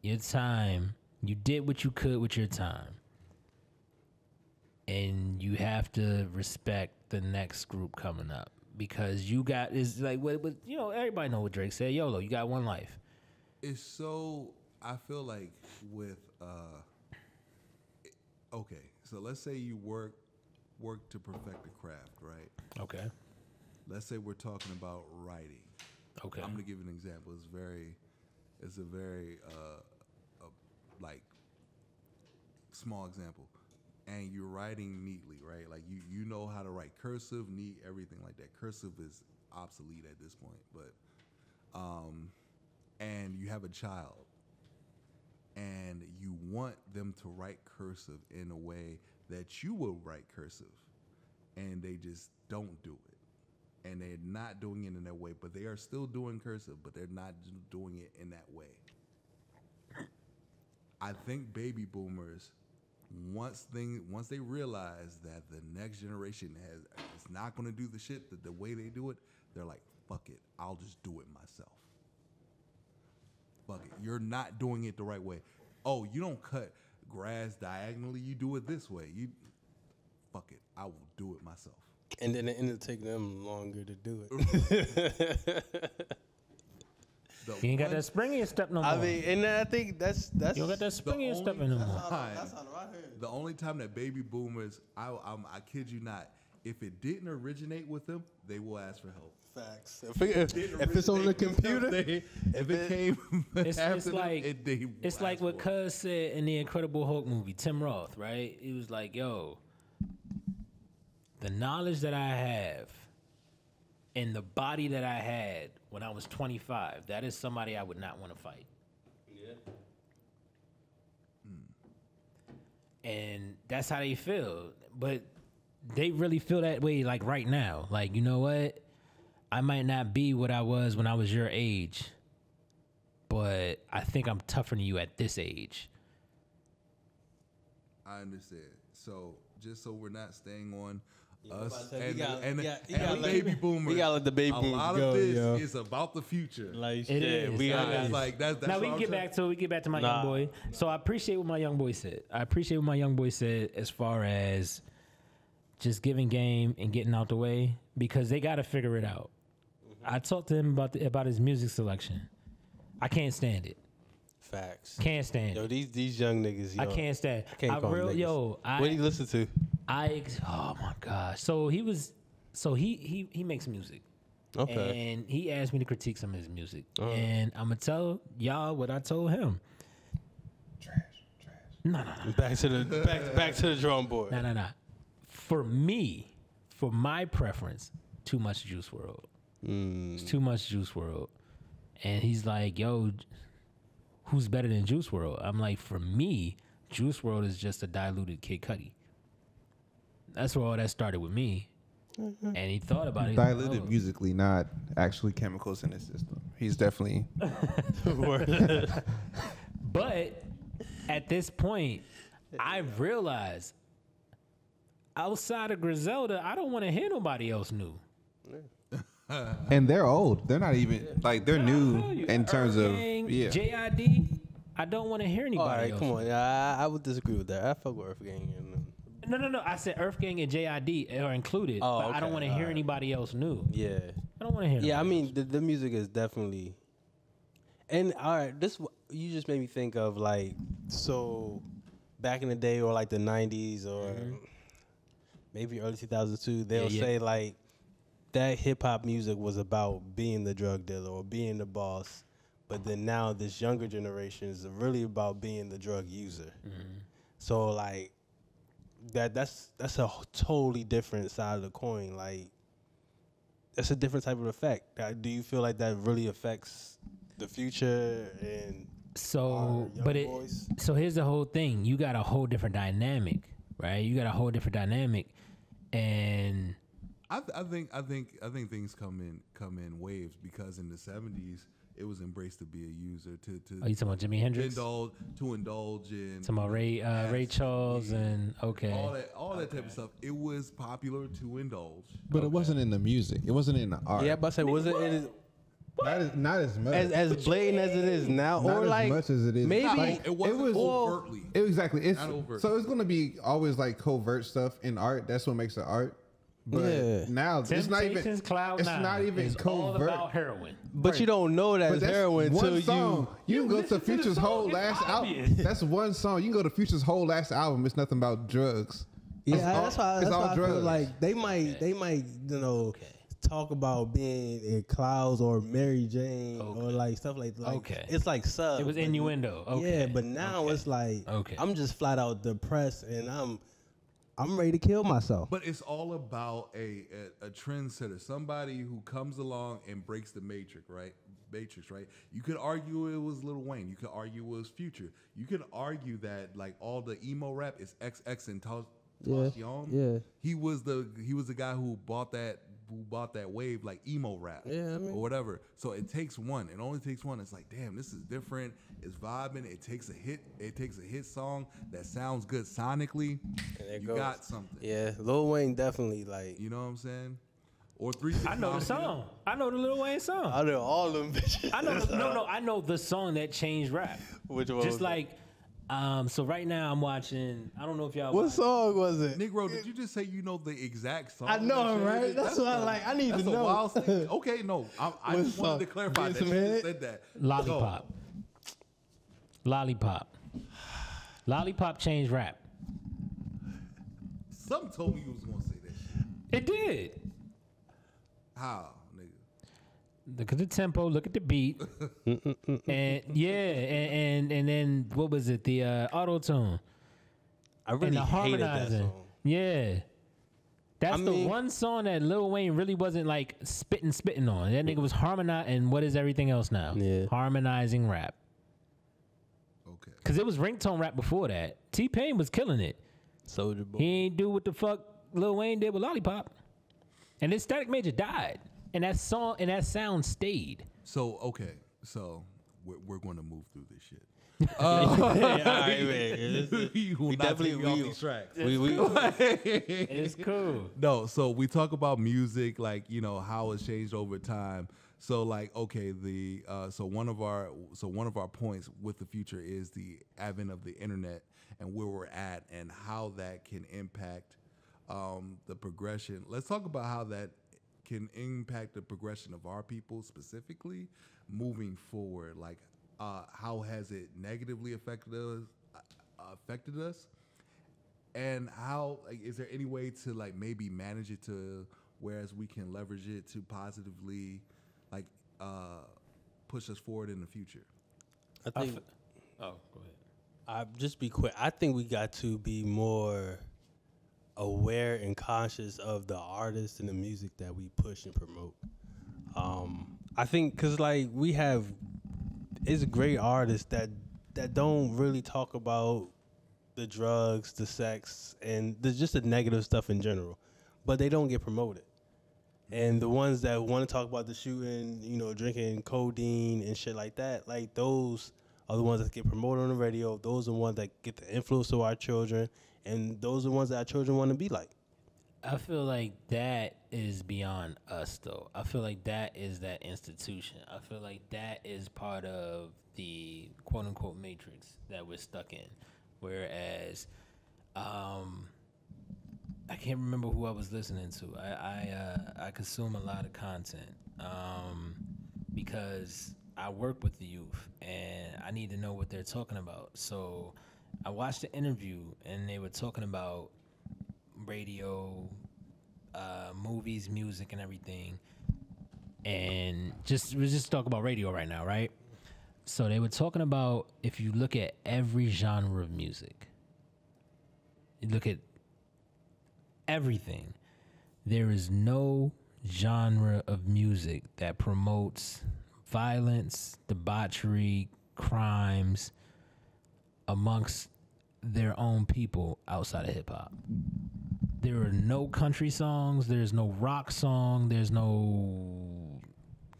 your time, you did what you could with your time. And you have to respect the next group coming up because you got is like what, what you know everybody know what Drake said YOLO you got one life It's so I feel like with uh okay, so let's say you work work to perfect the craft, right? okay Let's say we're talking about writing. okay I'm gonna give an example. It's very, it's a very uh, uh, like small example, and you're writing neatly, right? Like you you know how to write cursive, neat, everything like that. Cursive is obsolete at this point, but um, and you have a child, and you want them to write cursive in a way that you will write cursive, and they just don't do it and they're not doing it in that way, but they are still doing cursive, but they're not doing it in that way. I think baby boomers, once thing once they realize that the next generation has is not going to do the shit the, the way they do it, they're like, fuck it, I'll just do it myself. Fuck it, you're not doing it the right way. Oh, you don't cut grass diagonally, you do it this way. You fuck it, I will do it myself. And then it'll take them longer to do it. *laughs* The You ain't got one- that spring in your step no more. I mean, and I think that's that's. you don't got that spring in your step only- anymore. Fine. That's on the right here. The only time that baby boomers, I, I'm, I kid you not, if it didn't originate with them, they will ask for help. Facts. If, if, if it's on the computer, They- if it came, *laughs* It's, after it's them, like it, they will it's like what for. Cuz said in the Incredible Hulk movie, Tim Roth, right? He was like, "Yo, the knowledge that I have and the body that I had when I was 25, that is somebody I would not want to fight." Yeah. Hmm. And that's how they feel, but they really feel that way like right now. Like, you know what? I might not be what I was when I was your age, but I think I'm tougher than you at this age. I understand. So just so we're not staying on I'm us to say, we and, got- and, we got- you and gotta the let- baby we boomers, gotta let the baby a boomers lot go, of this yo. is about the future. like It shit, is. we It got is. like that's, that's now we I'm can get saying. back to we get back to my Nah. young boy. So I appreciate what my young boy said. I appreciate what my young boy said as far as just giving game and getting out the way because they got to figure it out. Mm-hmm. I talked to him about the, about his music selection. I can't stand it. facts. Can't stand Yo, these these young niggas. Yo, I can't stand. I can't I call real niggas. yo. I what do you listen to? I oh my gosh. So he was so he he he makes music. Okay. And he asked me to critique some of his music. Uh-huh. And I'm gonna tell y'all what I told him. Trash, trash. No, no, no. back to the back back to the drawing board. No, no, no. For me, for my preference, too much Juice WRLD. Mm. It's too much Juice WRLD. And he's like, yo, who's better than Juice WRLD? I'm like, for me, Juice WRLD is just a diluted Kid Cudi. That's where all that started with me. And he thought about it. he's like, Diluted oh. musically, not actually chemicals in his system. He's definitely *laughs* But at this point, I've realized outside of Griselda, I don't want to hear nobody else new. and they're old. They're not even like they're I new you. in terms of Gang, yeah. JID. I don't want to hear anybody All right, else. come on. I, I would disagree with that. I fuck with EarthGang. And, um, No, no, no. I said EarthGang and JID are included, Oh, but I don't want to hear alright. anybody else new. yeah, I don't want to hear. yeah. I mean, the, the music is definitely. And all right, this you just made me think of like so, back in the day or like the '90s or maybe early 2002. They'll Mm-hmm. yeah. say like that hip hop music was about being the drug dealer or being the boss, but then now this younger generation is really about being the drug user. Mm-hmm. So like that that's that's a totally different side of the coin. Like that's a different type of effect. Uh, Do you feel like that really affects the future and So, but it. boys? So here's the whole thing. You got a whole different dynamic, right? You got a whole different dynamic, and I, th- I think I think I think things come in come in waves because in the seventies it was embraced to be a user to to oh, you talking about Jimi Hendrix? indulge to indulge in Talking about Ray, uh, Ray Yes. Charles, and okay. all that all that type of stuff. It was popular to indulge. But it wasn't in the music. It wasn't in the art. Yeah, but I say wasn't it not as, not as much. as as blatant as it is now, not or as like much as it is. maybe Like, It wasn't was overtly. It- exactly. It's Not overt. so it's gonna be always like covert stuff in art. That's what makes it art. But Yeah. now it's not even. Cloud it's Nine not even is all covert. about heroin. but you don't know that it's heroin one until you. song. You, can go to to Future's song, whole it's last obvious. album. That's one song. You can go to Future's whole last album. It's nothing about drugs. Yeah, It's all- that's why. it's That's all why I feel like they might, they might, you know, talk about being in clouds or Mary Jane or like stuff like like. Okay. It's like sub. It was innuendo. Okay. Yeah, but now Okay. it's like Okay. I'm just flat out depressed and I'm I'm ready to kill myself. But it's all about a, a a trendsetter, somebody who comes along and breaks the matrix, right? Matrix, right? You could argue it was Lil Wayne. You could argue it was Future. You could argue that like all the emo rap is XXXTentacion Yeah, yeah. He was the he was the guy who bought that who bought that wave like emo rap Yeah, I mean- or whatever. So it takes one. It only takes one. It's like, damn, this is different. It's vibing. It takes a hit. It takes a hit song that sounds good sonically. And there You goes. got something. Yeah, Lil Wayne definitely like. You know what I'm saying? Or three. I know the song. I know the Lil Wayne song. I know all them bitches. I know. No, no. *laughs* I know the song that changed rap. Which one? Just was that? like, um. So right now I'm watching. I don't know if y'all. What watch- song was it? Negro, did you just say you know the exact song? I know, that right? That's what I a- like. I need to a know. wild thing. *laughs* Okay, no, I, I What just wanted to clarify Get that some you just said that. Lollipop. Lollipop. Lollipop changed rap. So, something told me you was gonna say that shit. It did. How, nigga? Look at the tempo. Look at the beat. and yeah, and, and and then what was it? The uh, auto tune I and really the hated that harmonizing. song. Yeah. That's I the mean- one song that Lil Wayne really wasn't like spitting, spitting on. That nigga was harmonizing. And what is everything else now? Yeah. Harmonizing rap. Okay. Cause it was ringtone rap before that. T-Pain was killing it. Soulja Boy. He ain't do what the fuck Lil Wayne did with Lollipop. And then Static Major died. And that song and that sound stayed. So okay, so we're, we're going to move through this shit. *laughs* yeah, all right, man. You will We not definitely- take me off we- these tracks. We, we, *laughs* It's cool. No, so we talk about music, like you know how it's changed over time. So like, okay, the uh, so one of our so one of our points with the future is the advent of the internet and where we're at and how that can impact um, the progression. Let's talk about how that can impact the progression of our people specifically moving forward. Like, uh, how has it negatively affected us? Uh, affected us? and how like is there any way to like maybe manage it to whereas we can leverage it to positively like uh push us forward in the future I think Oh, go ahead. I just be quick. I think we got to be more aware and conscious of the artists and the music that we push and promote. Um, I think because like we have, it's great artists that that don't really talk about the drugs, the sex, and the, just the negative stuff in general, but they don't get promoted. And the ones that want to talk about the shooting, you know, drinking codeine and shit like that, like those are the ones that get promoted on the radio. Those are the ones that get the influence of our children, and those are the ones that our children want to be like. I feel like that is beyond us, though. I feel like that is that institution. I feel like that is part of the quote unquote matrix that we're stuck in. Whereas, um, I can't remember who I was listening to. I I, uh, I consume a lot of content um, because I work with the youth and I need to know what they're talking about. So I watched the interview and they were talking about radio, uh, movies, music, and everything. And just we just talk about radio right now, right? So they were talking about if you look at every genre of music, you look at everything. There is no genre of music that promotes violence, debauchery, crimes amongst their own people outside of hip hop. There are no country songs, there's no rock song, there's no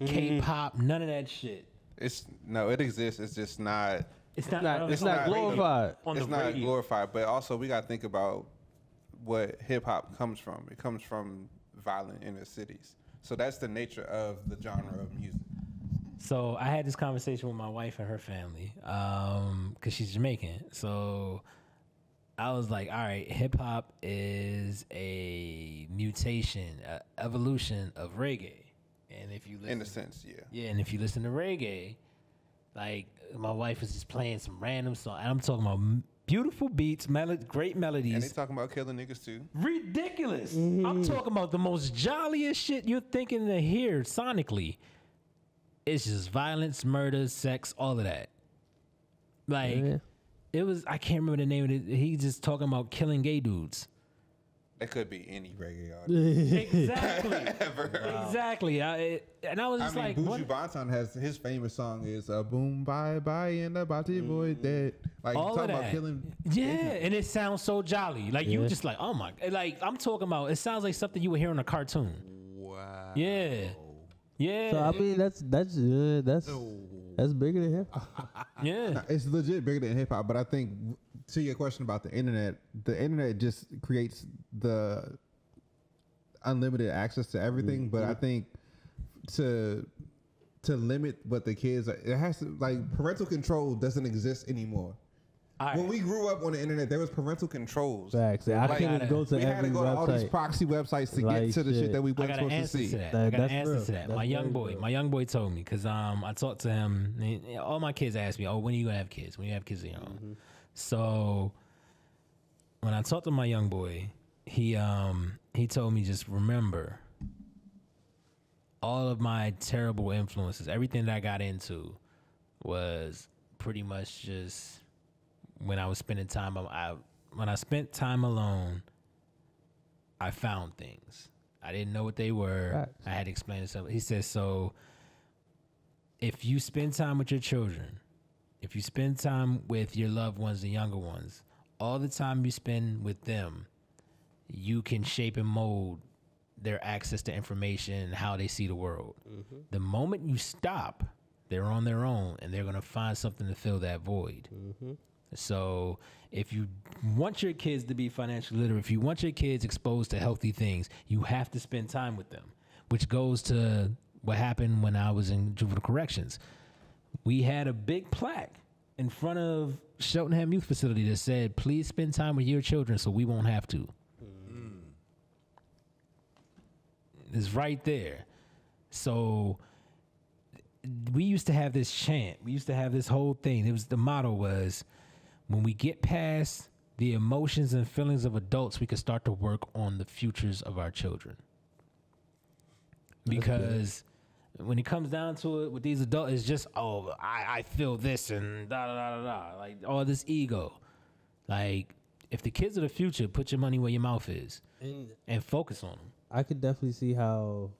mm-hmm. K-pop, none of that shit. It's no, it exists. It's just not. It's not, Not- on- it's not on glorified. On it's the not radio. glorified, but also we got to think about what hip hop comes from. It comes from violent inner cities. So that's the nature of the genre of music. So I had this conversation with my wife and her family, um, cause she's Jamaican. So I was like, all right, hip hop is a mutation, a evolution of reggae. And if you listen, In a sense, yeah. yeah, and if you listen to reggae, like my wife was just playing some random song, and I'm talking about beautiful beats, melo- great melodies. And they melodies, talking about killing niggas too. ridiculous. I'm talking about the most jolliest shit you're thinking to hear sonically. It's just violence, murder, sex, all of that. Like Yeah. it was. I can't remember the name of it. He's just talking about killing gay dudes. That could be any reggae artist. *laughs* Exactly. *laughs* Exactly. I, it, and I was I just mean, like, Buju what? Banton has his famous song is uh, "Boom Bye Bye" and the Body Boy Dead. Like all talk of about that. killing. yeah, and it sounds so jolly. Like you just like, oh my, like I'm talking about. It sounds like something you would hear in a cartoon. wow Yeah. Yeah. So I mean, that's that's uh, that's that's bigger than hip hop. *laughs* yeah. It's legit bigger than hip hop, but I think to your question about the internet, the internet just creates the unlimited access to everything. But I think to to limit what the kids, are, it has to like parental control doesn't exist anymore. All When right. we grew up on the internet, there was parental controls. Facts. I Like, couldn't go to we had every to go to all these website. proxy websites to Like get to the shit shit. that we I weren't got an supposed to answer see. to that. That- I got an that's answer real. to that. That's my young very boy, real. my young boy told me because um I talked to him. and he- all my kids ask me, "Oh, when are you gonna have kids? When you have kids of your own?" Mm-hmm. So when I talked to my young boy, he um he told me just remember all of my terrible influences, everything that I got into was pretty much just when I was spending time I, when I spent time alone, I found things. I didn't know what they were. Facts. I had to explain something. He said, so if you spend time with your children, if you spend time with your loved ones, the younger ones, all the time you spend with them, you can shape and mold their access to information and how they see the world. Mm-hmm. The moment you stop, they're on their own and they're going to find something to fill that void. Mm-hmm. So if you want your kids to be financially literate, if you want your kids exposed to healthy things, you have to spend time with them, which goes to what happened when I was in juvenile corrections. We had a big plaque in front of Cheltenham Youth Facility that said, please spend time with your children so we won't have to. Hmm. It's right there. So we used to have this chant. We used to have this whole thing. It was the motto was when we get past the emotions and feelings of adults, we can start to work on the futures of our children. Because when it comes down to it with these adults, it's just, oh, I, I feel this and da da da da da. Like all this ego. Like, if the kids of the future, put your money where your mouth is And and focus on them. I could definitely see how,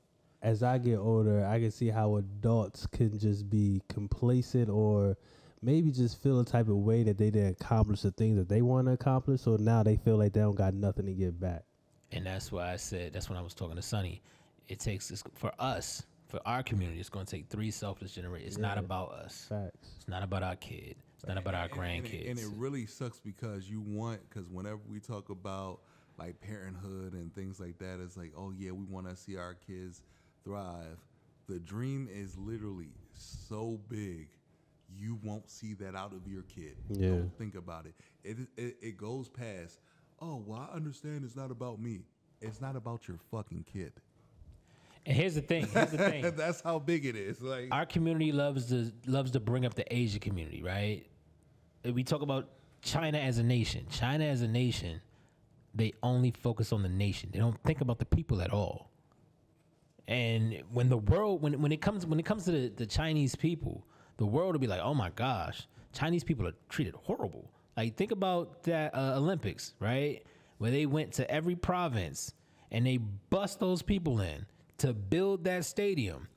as I get older, I can see how adults can just be complacent or maybe just feel a type of way that they didn't accomplish the things that they want to accomplish. So now they feel like they don't got nothing to give back. And that's why I said that's when I was talking to Sonny. It takes this for us, for our community. It's going to take three selfless generations. It's not about us. Facts. It's not about our kid. It's not about our And- and it- grandkids. And it, really sucks because you want because whenever we talk about like parenthood and things like that, it's like, oh yeah, we want to see our kids thrive. The dream is literally so big, you won't see that out of your kid. Yeah. Don't think about it. It it, it goes past. Oh well, I understand it's not about me. It's not about your fucking kid. and here's the thing. Here's the *laughs* thing. That's how big it is. Like our community loves to loves to bring up the Asian community, right? And We talk about China as a nation. China as a nation, they only focus on the nation. They don't think about the people at all. And when the world, when when it comes when it comes to the, the Chinese people, the world will be like, oh my gosh, Chinese people are treated horrible. Like think about that uh, Olympics, right? Where they went to every province and they bust those people in to build that stadium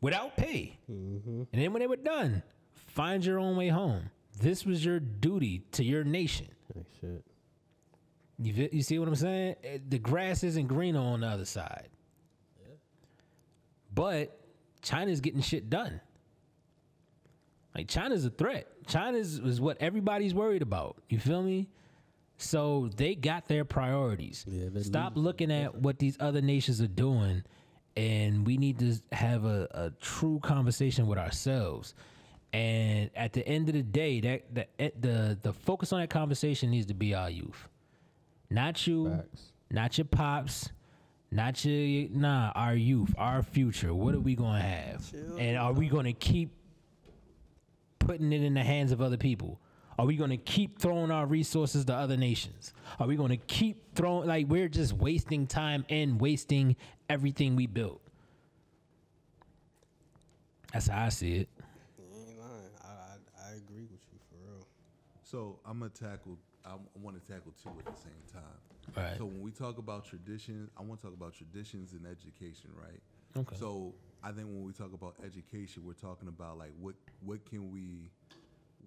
without pay. And then when they were done, find your own way home. This was your duty to your nation. Like shit. You you see what I'm saying? Eh, The grass isn't greener on the other side. But China's getting shit done. Like China's a threat. China is, what everybody's worried about. You feel me? So they got their priorities. Yeah, Stop looking at what these other nations are doing, and we need to have a, a true conversation with ourselves. And at the end of the day, that the eh, the the focus on that conversation needs to be our youth, not you, Facts. not your pops, not your nah, our youth, our future. What are we gonna have? And are we gonna keep putting it in the hands of other people? Are we gonna keep throwing our resources to other nations? Are we gonna keep throwing like we're just wasting time and wasting everything we built? That's how I see it. You ain't lying. I, I, I agree with you for real. So I'm gonna tackle. I want to tackle two at the same time. Right. So when we talk about traditions, I want to talk about traditions and education, right? Okay. So I think when we talk about education, we're talking about like what what can we,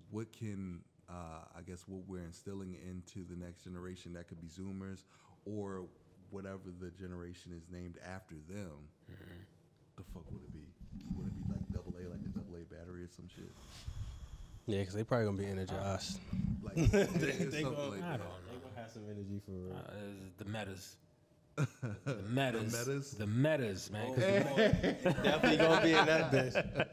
what can uh, I guess what we're instilling into the next generation that could be Zoomers, or whatever the generation is named after them, Mm-hmm. the fuck would it be? Would it be like double A, like a double A battery or some shit? Yeah, because they probably gonna be energized. Like They- *laughs* yeah, they something gonna- like I don't know. They gonna have some energy for. Uh, the metas. The metas. metas? The metas, man. 'cause oh, Definitely gonna be in that *laughs* bitch.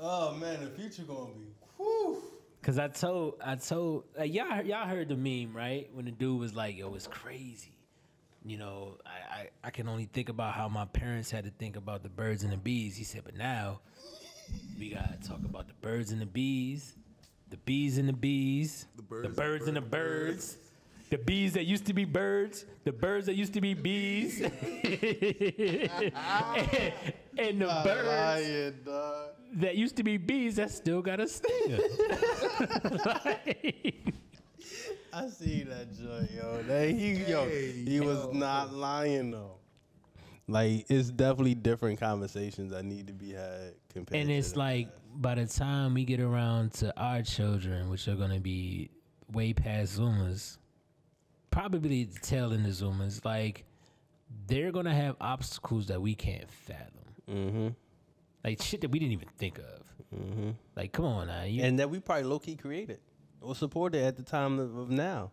Oh man, the future gonna be. Whew. Cause I told, I told, like, y'all, heard- y'all heard the meme, right? When the dude was like, "Yo, it's crazy." You know, I, I, I can only think about how my parents had to think about the birds and the bees. He said, but now we gotta talk about the birds and the bees, the bees and the bees, the birds birds, and and the bird- birds, the bees that used to be birds, the birds that used to be bees, *laughs* and, and the birds Lying, that used to be bees that still got a sting. Like, I see that joint, yo. That he, yo, Hey, he was not lying though. Like it's definitely different conversations that need to be had compared. and it's the- like by the time we get around to our children, which are gonna be way past Zoomers, probably the tail end of Zoomers, like they're gonna have obstacles that we can't fathom. Mm-hmm. Like shit that we didn't even think of. Mm-hmm. Like, come on now. You, and that we probably low key created or supported at the time of, of now.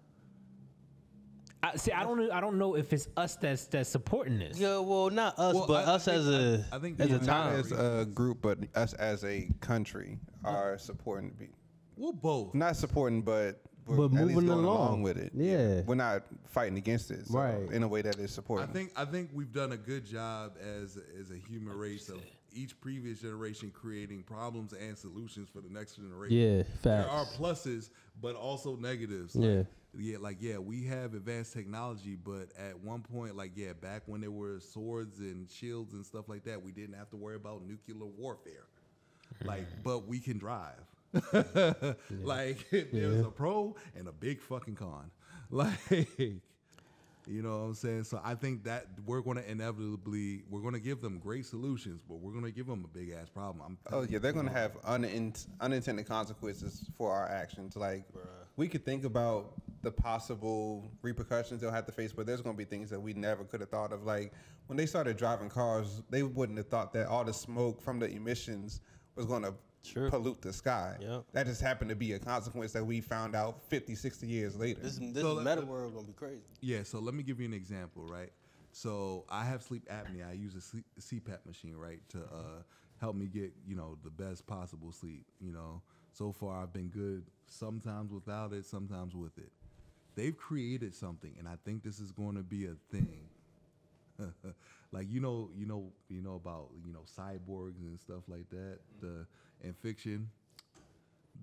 I, see, I don't know. I don't know if it's us that's that's supporting this. Yeah, well, not us, Well, but I- I us think- as a I- I think as a time. As a group, but us as a country are supporting. The be, Well, both. not supporting, but we're But at least moving going along. with it. Yeah. we're not fighting against it, so Right. In a way that is supportive. I think I think we've done a good job as as a human race of each previous generation creating problems and solutions for the next generation. Yeah, There are pluses, but also negatives. Yeah. Yeah, like yeah, we have advanced technology, but at one point, like yeah, back when there were swords and shields and stuff like that, we didn't have to worry about nuclear warfare. Like, mm. but we can drive. *laughs* Like, *laughs* there's a pro and a big fucking con. *laughs* Like, you know what I'm saying? So I think that we're going to inevitably we're going to give them great solutions, but we're going to give them a big ass problem. I'm Oh yeah, they're gonna have unint- unintended consequences for our actions. Like we could think about the possible repercussions they'll have to face, but there's gonna be things that we never could have thought of. Like when they started driving cars, they wouldn't have thought that all the smoke from the emissions was gonna Sure. pollute the sky. Yep. That just happened to be a consequence that we found out 50, 60 years later. This this So let- meta world gonna be crazy. Yeah, so let me give you an example, right? So I have sleep apnea. I use a sleep, CPAP machine, right, to uh, help me get you know the best possible sleep. You know, so far I've been good. Sometimes without it, sometimes with it. They've created something, and I think this is going to be a thing. *laughs* like you know, you know, you know about you know cyborgs and stuff like that. Mm-hmm. The in fiction,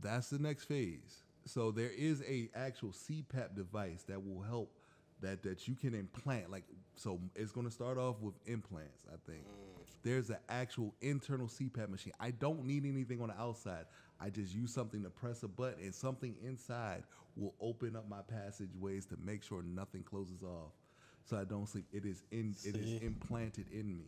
that's the next phase. So there is a actual CPAP device that will help that that you can implant. Like so, it's going to start off with implants. I think mm. there's an actual internal CPAP machine. I don't need anything on the outside. I just use something to press a button, and something inside will open up my passageways to make sure nothing closes off, so I don't sleep. It is in. It is implanted in me.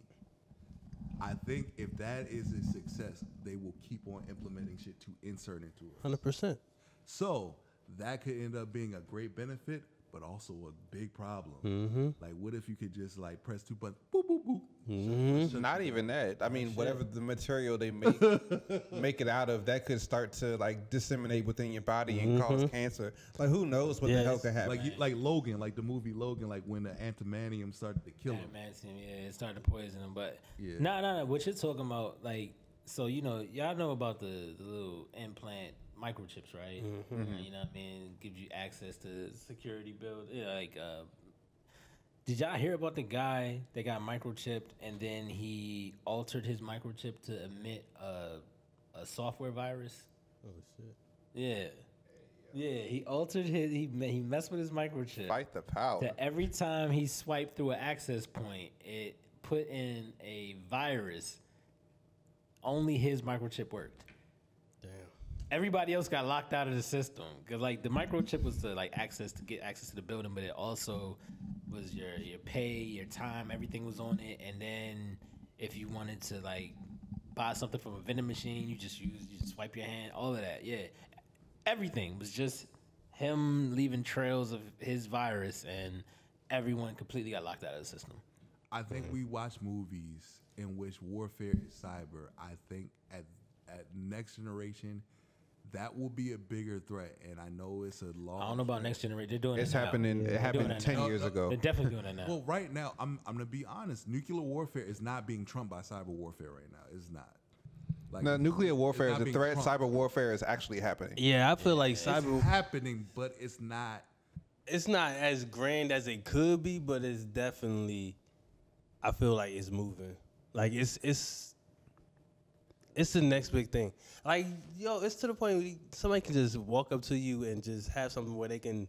I think if that is a success, they will keep on implementing shit to insert into it. Hundred percent. So that could end up being a great benefit, but also a big problem. Mm-hmm. Like, what if you could just like press two buttons, boop boop boop? Mm-hmm. Not even that. I mean, whatever the material they make *laughs* make it out of, that could start to like disseminate within your body and cause cancer. Like, who knows what the hell Yes. could happen? Like, you, like Logan, like the movie Logan, like when the antimanium started to kill him. Adamantium, yeah, it started to poison him. But Yeah. no, no, no. What you're talking about, like, so you know, y'all know about the, the little implant microchips, right? Mm-hmm. You know what I mean? Gives you access to security build. Yeah, like, uh, did y'all hear about the guy that got microchipped and then he altered his microchip to emit a, a software virus? Oh shit. Yeah. Yeah, he altered his, he, he messed with his microchip. Fight the power. That every time he swiped through an access point, it put in a virus. Only his microchip worked. Damn. Everybody else got locked out of the system because, like, the microchip was to like access to get access to the building, but it also was your your pay, your time, everything was on it. And then if you wanted to like buy something from a vending machine, you just use you just swipe your hand, all of that. Yeah, everything was just him leaving trails of his virus and everyone completely got locked out of the system. I think we watch movies in which warfare is cyber. I think at at next generation, that will be a bigger threat. And I know it's a long. I don't know about next generation. They're doing It's it now. happening. It happened ten now. years No, ago. They're definitely doing it now. Well, right now, I'm I'm gonna be honest. Nuclear warfare is not being trumped by cyber warfare right now. It's not. Like No, nuclear warfare is a threat. trumped. Cyber warfare is actually happening. Yeah, I feel like It's cyber. happening, but it's not. It's not as grand as it could be, but it's definitely. I feel like it's moving. Like it's it's. It's the next big thing. Like yo, it's to the point where somebody can just walk up to you and just have something where they can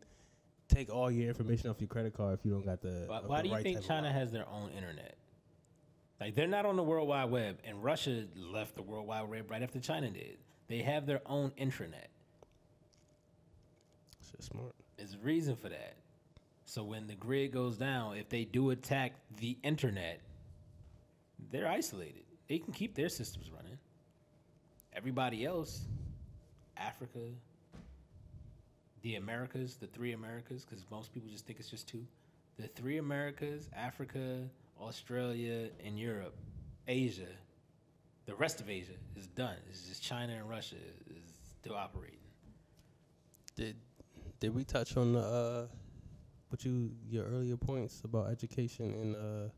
take all your information off your credit card if you don't got the. Why, uh, the why do you right think China has their own internet? Like they're not on the World Wide Web, and Russia left the World Wide Web right after China did. They have their own intranet. Shit smart. There's a reason for that. So when the grid goes down, if they do attack the internet, they're isolated. They can keep their systems running. Everybody else, Africa, the Americas, the three Americas, because most people just think it's just two. The three Americas, Africa, Australia, and Europe, Asia, the rest of Asia is done. It's just China and Russia is still operating. Did did we touch on the uh, what you your earlier points about education and uh?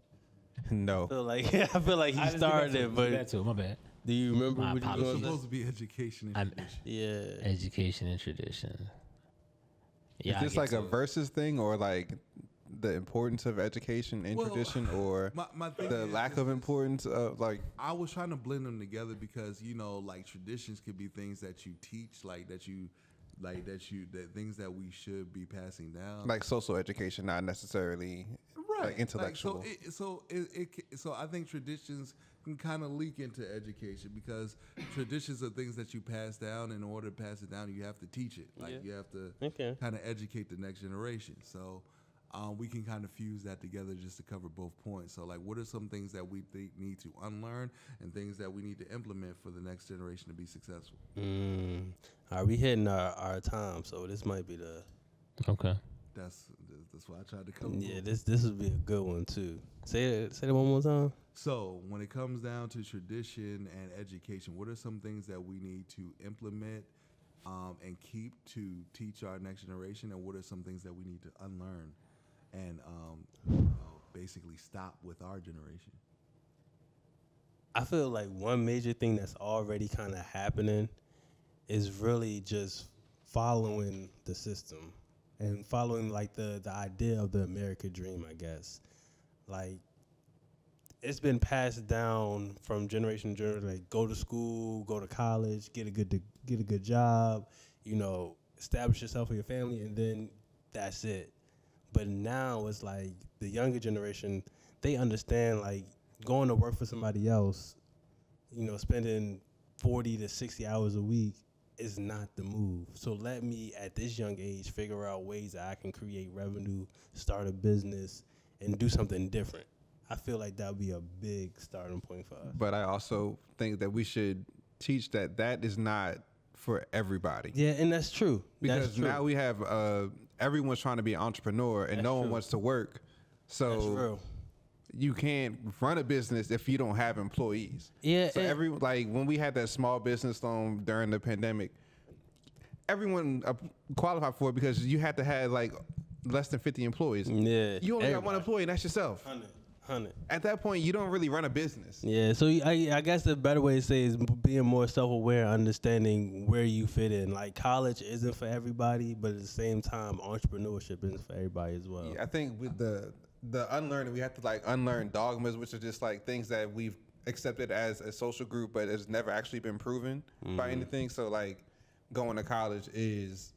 *laughs* No. I feel like *laughs* I feel like he I just did started it, but Did that too. My bad. Do you remember My what you It's was supposed to be education and I'm- tradition. Yeah. Education and tradition. is I this get like a it. versus thing or like the importance of education and Well, tradition *laughs* or My, my thing the is- lack is of importance of like I was trying to blend them together because you know, like traditions could be things that you teach, like that you, like that you, that things that we should be passing down. like social education, not necessarily like intellectual. so it, so it, it ca- so I think traditions can kind of leak into education because traditions are things that you pass down. In order to pass it down, you have to teach it. Like Yeah. you have to Okay. kind of educate the next generation. So. Um, we can kind of fuse that together just to cover both points. So, like, what are some things that we think need to unlearn and things that we need to implement for the next generation to be successful? Mm. All right, we hitting our, our time, so this might be the Okay. That's that's why I tried to cover. yeah. This this would be a good one too. Say it say that one more time. So, when it comes down to tradition and education, what are some things that we need to implement um, and keep to teach our next generation? And what are some things that we need to unlearn and um, you know, basically stop with our generation? I feel like one major thing that's already kind of happening is really just following the system and following like the the idea of the American dream, I guess. Like it's been passed down from generation to generation. Like go to school, go to college, get a good de- get a good job, you know, establish yourself for your family, and then that's it. But now it's like the younger generation, they understand like going to work for somebody else, you know, spending 40 to 60 hours a week is not the move. So let me at this young age figure out ways that I can create revenue, start a business, and do something different. I feel like that would be a big starting point for us. but I also think that we should teach that that is not for everybody. Yeah, and that's true. Because that's true. now we have uh, everyone's trying to be an entrepreneur and That's no one wants to work. that's So true. You can't run a business if you don't have employees. Yeah, So every like when we had that small business loan during the pandemic, everyone uh, qualified for it because you had to have like less than fifty employees. Yeah, You only got one employee, and that's yourself. 100, 100. At that point, you don't really run a business. Yeah, so I, I guess the better way to say is being more self-aware, understanding where you fit in. Like college isn't for everybody, but at the same time, entrepreneurship isn't for everybody as well. I think with the the unlearning, we have to like unlearn dogmas, which are just like things that we've accepted as a social group, but has never actually been proven by mm. anything. So like going to college is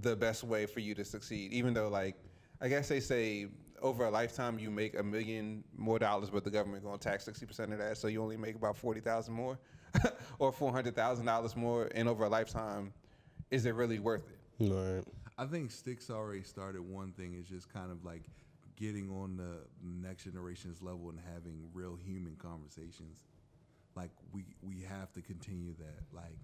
the best way for you to succeed, even though like I guess they say over a lifetime you make a million more dollars, but the government going to tax sixty percent of that, so you only make about forty thousand more, *laughs* or four hundred thousand dollars more, and over a lifetime, is it really worth it? Right. I think Sticks already started one thing is just kind of like getting on the next generation's level and having real human conversations. Like we we have to continue that. Like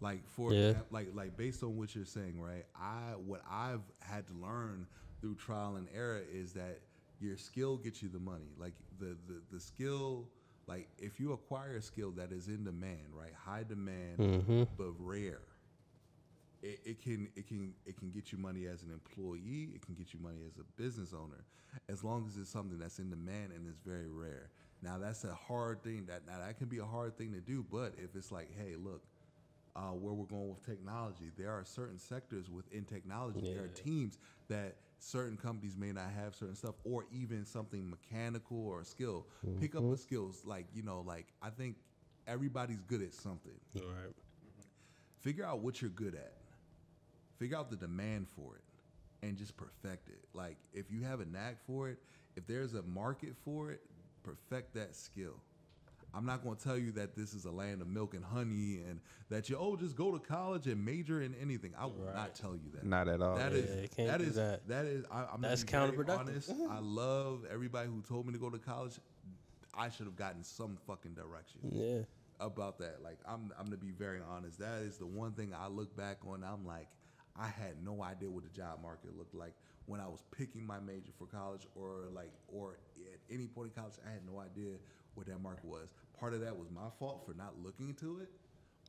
like for Yeah. like like based on what you're saying, right? I what I've had to learn through trial and error is that your skill gets you the money. Like the the, the skill, like if you acquire a skill that is in demand, right, high demand mm-hmm. but rare, it, it can it can it can get you money as an employee. It can get you money as a business owner, as long as it's something that's in demand and it's very rare. Now that's a hard thing. That now that can be a hard thing to do. But if it's like, hey, look, uh, where we're going with technology, there are certain sectors within technology. There are teams that certain companies may not have certain stuff, or even something mechanical or a skill. Pick up a skills like you know, like I think everybody's good at something All right. figure out what you're good at figure out the demand for it and just perfect it like if you have a knack for it if there's a market for it perfect that skill i'm not going to tell you that this is a land of milk and honey and that you oh just go to college and major in anything i will not tell you that Not at all. that Yeah, is you can't that do is that. that is I, I'm That's gonna be very counterproductive. honest. I *laughs* love everybody who told me to go to college. I should have gotten some fucking direction Yeah. about that. Like I'm I'm gonna be very honest. That is the one thing I look back on. I'm like, I had no idea what the job market looked like when I was picking my major for college, or like, or at any point in college, I had no idea what that market was. Part of that was my fault for not looking into it,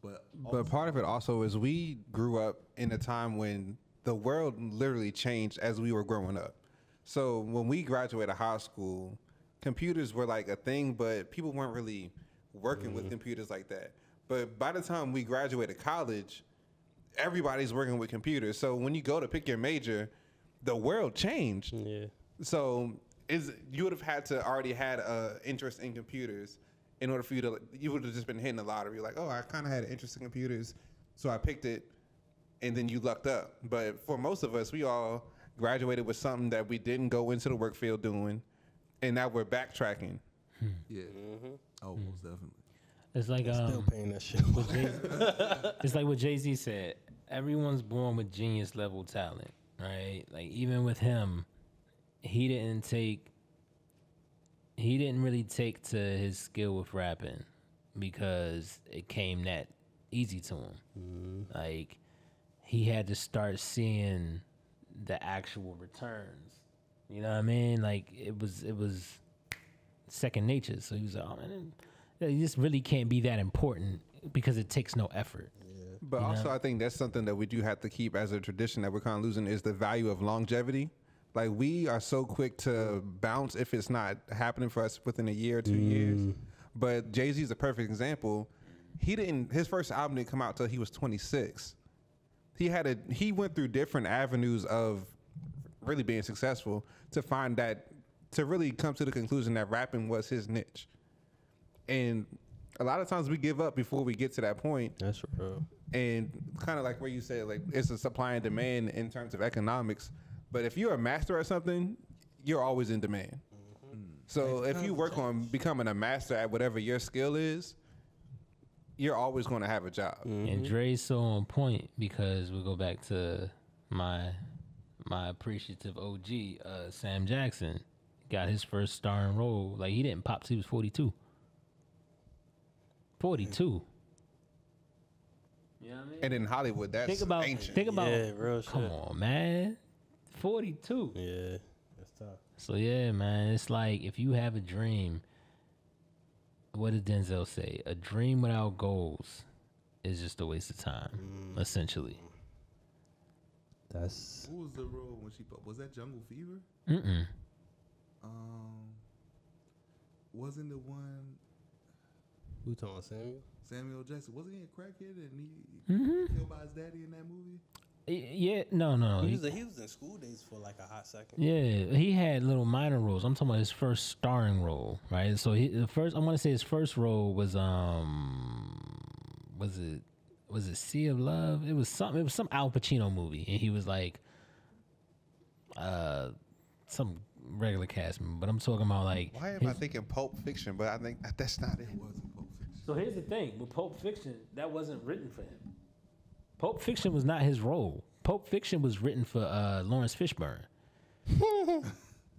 but But part of it also is we grew up in a time when the world literally changed as we were growing up. So when we graduated high school, computers were like a thing, but people weren't really working with mm-hmm. computers like that. But by the time we graduated college, everybody's working with computers. So when you go to pick your major, the world changed. Yeah. So is you would have had to already had a interest in computers in order for you to you would have just been hitting the lottery like oh I kind of had an interest in computers so I picked it and then you lucked up but for most of us we all graduated with something that we didn't go into the work field doing and now we're backtracking yeah, oh, most definitely. It's like Still um, paying that shit. *laughs* it's like what Jay Z said. Everyone's born with genius level talent, right? Like even with him, he didn't take. He didn't really take to his skill with rapping because it came that easy to him. Mm-hmm. Like he had to start seeing the actual returns. You know what I mean? Like it was it was second nature. So he was like, oh man, it just really can't be that important because it takes no effort. But also I think that's something that we do have to keep as a tradition that we're kind of losing is the value of longevity. Like we are so quick to bounce if it's not happening for us within a year or two years. Mm. But Jay-Z is a perfect example. He didn't his first album didn't come out till he was 26 he had a he went through different avenues of really being successful to find that to really come to the conclusion that rapping was his niche. And a lot of times we give up before we get to that point. That's real and kind of like where you said, like it's a supply and demand in terms of economics. But if you're a master at something, you're always in demand. So if you work on becoming a master at whatever your skill is, you're always going to have a job. Mm-hmm. And Dre's so on point because we go back to my my appreciative OG uh, Sam Jackson got his first starring role. Like he didn't pop till he was 42. 42. You know what I mean? and in hollywood that's think about ancient think about Yeah, real come on, man. Forty two. Yeah. That's tough. So yeah, man, it's like if you have a dream, what did Denzel say? A dream without goals is just a waste of time, essentially. That's Who was the role when she was that Jungle Fever? Mm-mm. Um, wasn't the one who talking about Samuel? Samuel Jackson? Wasn't he a crackhead and he, he killed by his daddy in that movie? Yeah, no, no, He he, was, he was in School Daze for like a hot second. yeah, he had little minor roles. I'm talking about his first starring role, right? So he, the first, I want to say his first role was um, was it was it Sea of Love? It was something. It was some Al Pacino movie, and he was like, uh, some regular cast member. But I'm talking about like why am his- i thinking pulp fiction but i think that's not it Wasn't Pulp Fiction. So here's the thing with Pulp Fiction, that wasn't written for him. Pulp Fiction was not his role. Pulp Fiction was written for uh, Laurence Fishburne. *laughs*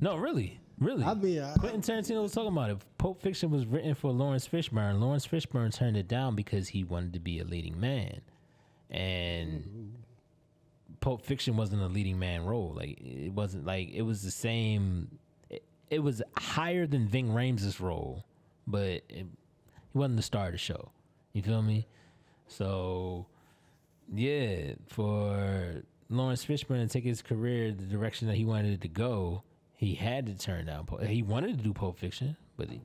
no, really, really. I mean, I- Quentin Tarantino was talking about it. Pulp Fiction was written for Laurence Fishburne. Laurence Fishburne turned it down because he wanted to be a leading man, and Pulp Fiction wasn't a leading man role. Like it wasn't like it was the same. It, it was higher than Ving Rhames' role, but it, he wasn't the star of the show. You feel me? So yeah, for Laurence Fishburne to take his career the direction that he wanted it to go, he had to turn down. Pulp- He wanted to do Pulp Fiction, but he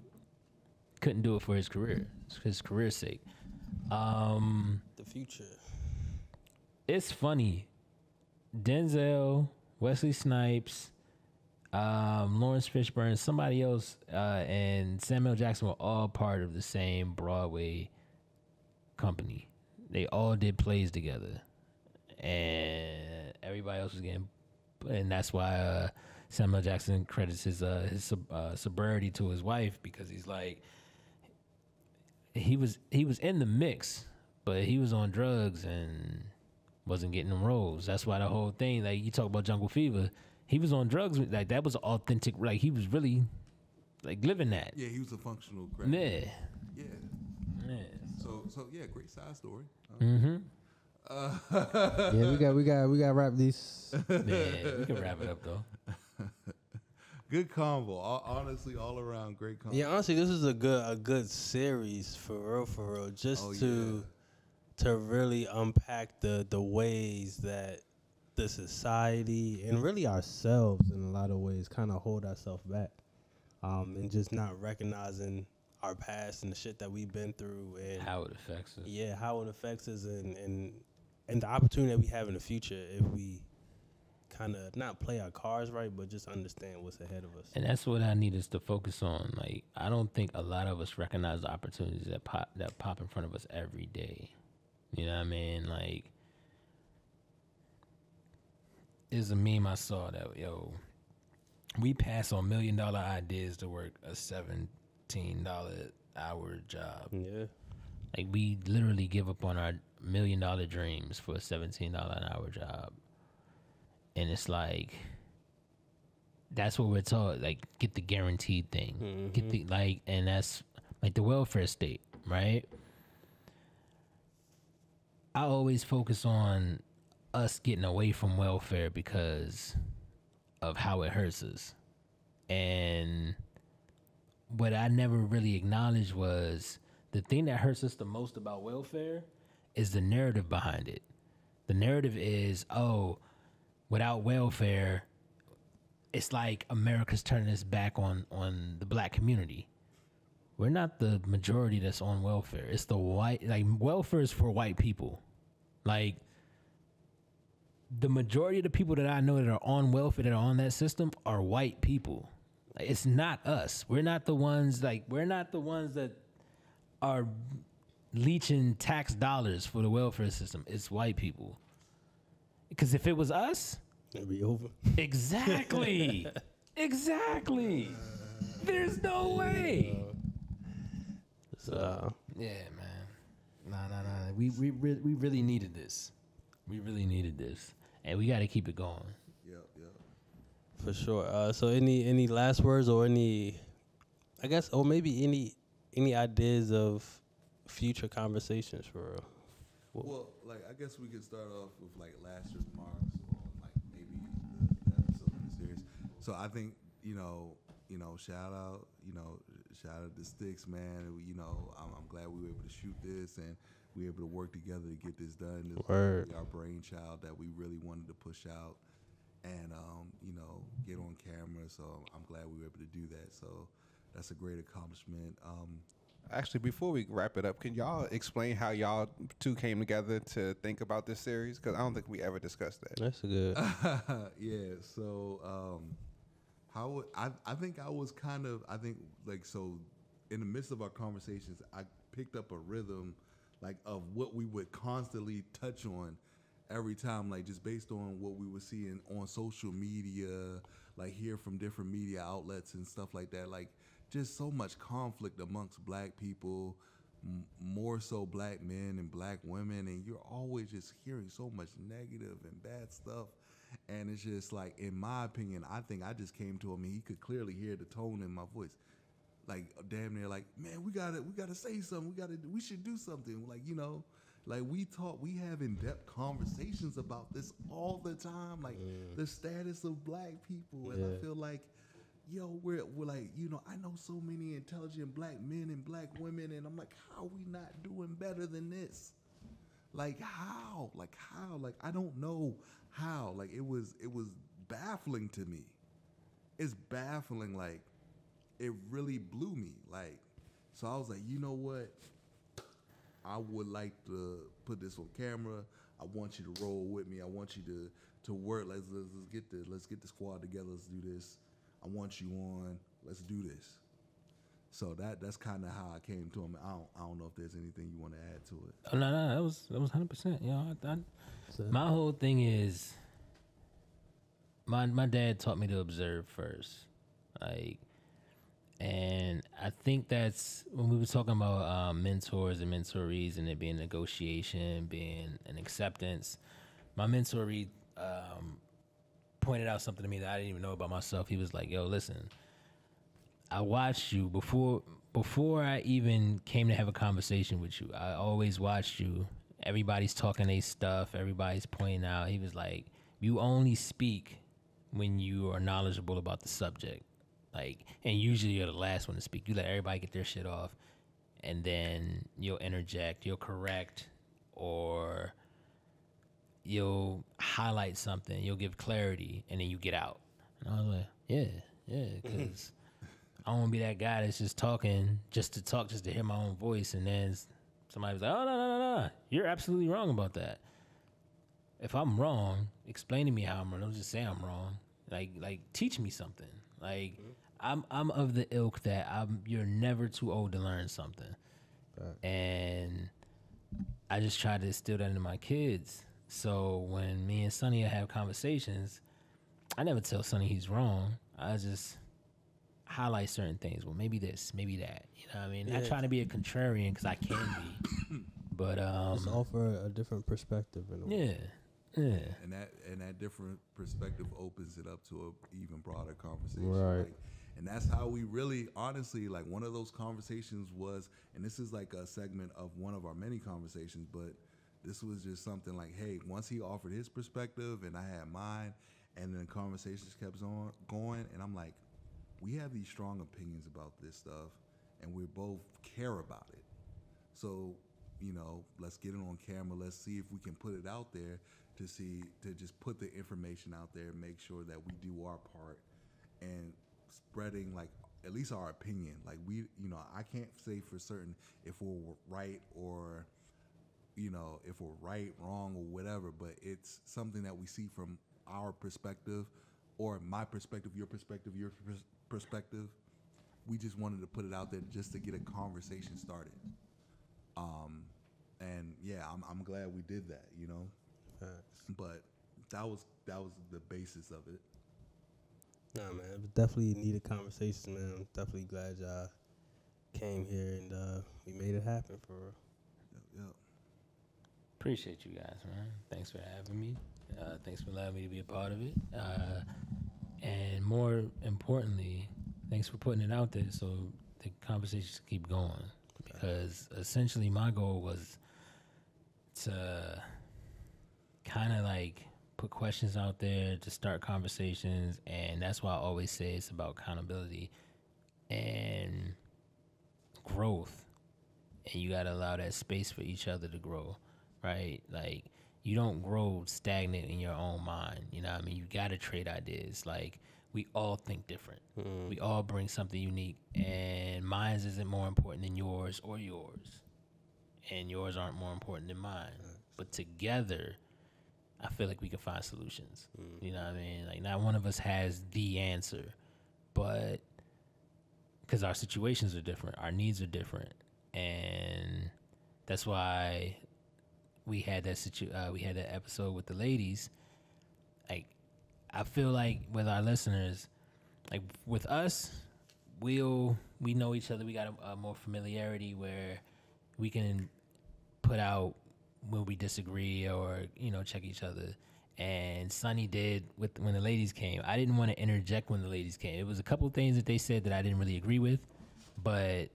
couldn't do it for his career, his career's sake. Um, The future. it's funny. Denzel, Wesley Snipes, um, Laurence Fishburne, somebody else, uh, and Samuel Jackson were all part of the same Broadway company. They all did plays together, and everybody else was getting, and that's why uh, Samuel Jackson credits his uh, his uh, sobriety to his wife because he's like, he was he was in the mix, but he was on drugs and wasn't getting them roles. That's why the whole thing, like you talk about Jungle Fever, he was on drugs. Like that was authentic. Like he was really like living that. Yeah, he was a functional graduate. Yeah. Yeah. Yeah. So so yeah, great side story. Mm-hmm. Uh, yeah, we got we got we got to wrap these. *laughs* Yeah, we can wrap it up though. *laughs* Good combo. All, honestly, all around great combo. Yeah, honestly, this is a good a good series for real, for real. Just Oh, to to really unpack the the ways that the society and really ourselves in a lot of ways kind of hold ourselves back, um, and just not recognizing our past and the shit that we've been through and How it affects us. yeah, how it affects us and and and the opportunity that we have in the future if we kind of not play our cards right, but just understand what's ahead of us. And that's what I need us to focus on. Like I don't think a lot of us recognize the opportunities that pop that pop in front of us every day. You know what I mean? Like there's a meme I saw that yo, we pass on million dollar ideas to work a seventeen dollar hour job. Yeah. Like we literally give up on our million dollar dreams for a seventeen dollar an hour job. And it's like that's what we're taught. Like get the guaranteed thing. Get the mm-hmm. like and that's like the welfare state, right? I always focus on us getting away from welfare because of how it hurts us. And what I never really acknowledged was the thing that hurts us the most about welfare is the narrative behind it. The narrative is, oh, without welfare, it's like America's turning its back on on the black community. We're not the majority that's on welfare. It's the white like welfare is for white people. Like the majority of the people that I know that are on welfare that are on that system are white people. It's not us. We're not the ones like we're not the ones that are leeching tax dollars for the welfare system. It's white people. Because if it was us, it'd be over. exactly, *laughs* exactly. There's no way. So Yeah, man. Nah, nah, nah. We we re- we really needed this. We really needed this, and we got to keep it going. Yep, yep. for sure. Uh, so any any last words or any, I guess, or maybe any any ideas of future conversations for real. Well, like I guess we could start off with like last year's marks on like maybe the, the episode of the series. So I think you know, you know, shout out, you know, shout out to Sticks, man. You know, I'm, I'm glad we were able to shoot this and we were able to work together to get this done. This Word. our brainchild that we really wanted to push out and um, you know get on camera. So I'm glad we were able to do that. So that's a great accomplishment. Um, Actually, before we wrap it up, can y'all explain how y'all two came together to think about this series? Because I don't think we ever discussed that. That's good. *laughs* yeah. So um, how would- I I think I was kind of I think like so in the midst of our conversations I picked up a rhythm like of what we would constantly touch on every time like just based on what we were seeing on social media like hear from different media outlets and stuff like that. Like just so much conflict amongst black people m- more so black men and black women and you're always just hearing so much negative and bad stuff. And it's just like in my opinion i think i just came to him and he could clearly hear the tone in my voice like damn near like man we gotta we gotta say something we gotta we should do something like you know Like we talk, we have in depth conversations about this all the time, like the status of black people, and Yeah. I feel like, yo, we're we're like, you know, I know so many intelligent black men and black women, and I'm like, how are we not doing better than this? Like how? Like how? Like I don't know how. Like it was it was baffling to me. It's baffling. Like it really blew me. Like so I was like, you know what? I would like to put this on camera. I want you to roll with me. I want you to to work. Let's let's, let's get the let's get the squad together. Let's do this. I want you on. Let's do this. So that that's kind of how I came to him. I don't I don't know if there's anything you want to add to it. Oh, no, no, that was that was hundred percent. You know, I, I, my whole thing is my my dad taught me to observe first, like, and I think that's when we were talking about um, mentors and mentorees and it being negotiation, being an acceptance. My mentoree um, pointed out something to me that I didn't even know about myself. He was like, "Yo, listen." I watched you before before I even came to have a conversation with you. I always watched you. Everybody's talking their stuff. Everybody's pointing out. He was like, "You only speak when you are knowledgeable about the subject." Like, and usually you're the last one to speak. You let everybody get their shit off, and then you'll interject. You'll correct, or you'll highlight something. You'll give clarity, and then you get out. And I was like, "Yeah, yeah," *laughs* because. I don't want to be that guy that's just talking just to talk, just to hear my own voice, and then s- somebody was like, "Oh no, no, no, no, you're absolutely wrong about that." If I'm wrong, explain to me how I'm wrong. Don't just say I'm wrong. Like, like teach me something. Like, I'm I'm of the ilk that I'm. You're never too old to learn something, and I just try to instill that into my kids. So when me and Sonny have conversations, I never tell Sonny he's wrong. I just highlight certain things. Well, maybe this, maybe that. You know what I mean? I Yeah. try to be a contrarian because I can be. *coughs* But Just um, offer a different perspective. In a way. yeah, yeah, and that and that different perspective opens it up to a even broader conversation Right. like, and that's how we really honestly like one of those conversations was and this is like a segment of one of our many conversations but this was just something like hey once he offered his perspective and i had mine and then conversations kept on going and i'm like we have these strong opinions about this stuff and we both care about it so, you know, let's get it on camera. Let's see if we can put it out there to see to just put the information out there, make sure that we do our part and spreading like at least our opinion. Like we, you know, I can't say for certain if we're right or you know, if we're right, wrong, or whatever, but it's something that we see from our perspective or my perspective, your perspective, your pers- perspective. We just wanted to put it out there just to get a conversation started. Um, and yeah, I'm, I'm glad we did that, you know. Facts. But that was that was the basis of it. Nah, man, it was definitely needed conversation, man. I'm definitely glad y'all came here and uh, we made it happen for real. Yep, yep. appreciate you guys, man. Thanks for having me. Uh, thanks for allowing me to be a part of it. Uh, and more importantly, thanks for putting it out there so the conversations keep going. Because essentially, my goal was to kind of like put questions out there to start conversations, and that's why I always say it's about accountability and growth and you got to allow that space for each other to grow, right? Like you don't grow stagnant in your own mind. You know what I mean? You got to trade ideas. Like we all think different. Mm. We all bring something unique, and mine isn't more important than yours or yours, and yours aren't more important than mine. But together, I feel like we can find solutions. You know what I mean? Like not one of us has the answer, but because our situations are different, our needs are different, and that's why we had that situ- uh, we had that episode with the ladies. Like, I feel like with our listeners, like with us, we'll we know each other. We got a, a more familiarity where we can put out when we disagree or you know check each other. And Sonny did with when the ladies came. I didn't want to interject when the ladies came. It was a couple of things that they said that I didn't really agree with, but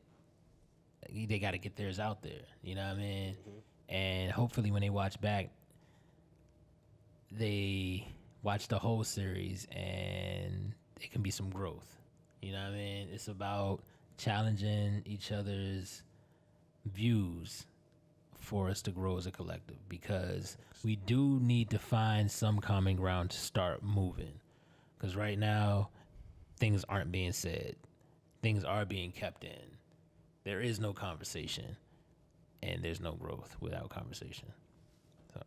they got to get theirs out there. You know what I mean? Mm-hmm. and hopefully when they watch back, they watch the whole series and it can be some growth. You know what I mean? It's about challenging each other's views for us to grow as a collective because we do need to find some common ground to start moving. Because right now, things aren't being said, things are being kept in. There is no conversation, and there's no growth without conversation. So,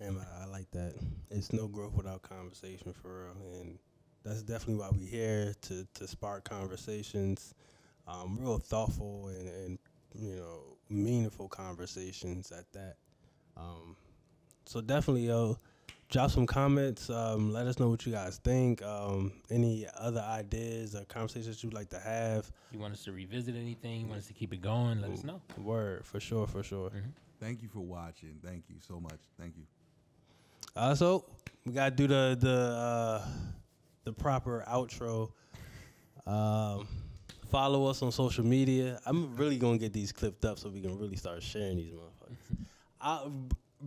And I, I like that. It's no growth without conversation for real, and that's definitely why we're here to to spark conversations, um, real thoughtful and, and you know meaningful conversations at that. Um, so definitely, yo, drop some comments. Um, let us know what you guys think. Um, any other ideas or conversations you'd like to have? you want us to revisit anything? You want us to keep it going? Let us know. Word for sure, for sure. Thank you for watching. Thank you so much. Thank you. Uh, so we gotta do the the uh, the proper outro. Um, follow us on social media. I'm really gonna get these clipped up so we can really start sharing these motherfuckers. *laughs* I,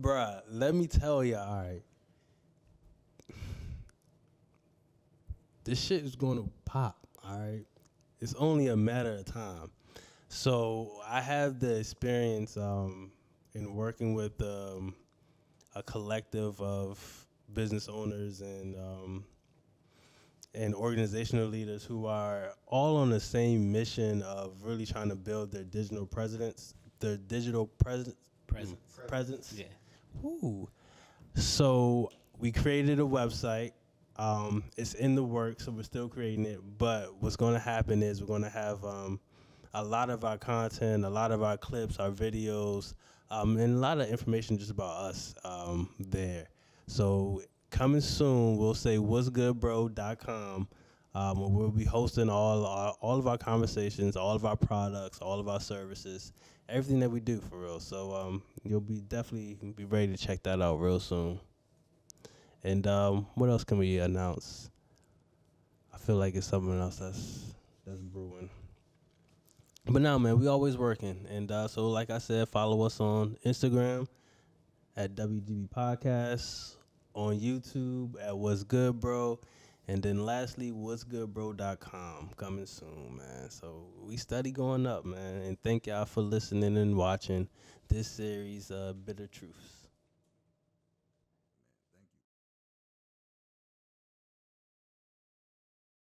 bruh, let me tell you, all right. This shit is gonna pop, all right. It's only a matter of time. So I have the experience um, in working with um, a collective of business owners and um, and organizational leaders who are all on the same mission of really trying to build their digital presence, their digital presence, Presence. presence. Yeah. Ooh. So we created a website. Um, it's in the works, so we're still creating it. But what's going to happen is we're going to have um, a lot of our content, a lot of our clips, our videos, um, and a lot of information just about us um, there. So coming soon, we'll say what'sgoodbro.com. Um, where we'll be hosting all our, all of our conversations, all of our products, all of our services, everything that we do for real. So um, you'll be definitely be ready to check that out real soon. And um, what else can we announce? I feel like it's something else that's that's brewing. But now, man, we always working, and uh, so like I said, follow us on Instagram at WGB Podcast, on YouTube at What's Good Bro, and then lastly, What's what'sgoodbro.com coming soon, man. So we study going up, man, and thank y'all for listening and watching this series, uh, Bitter Truths.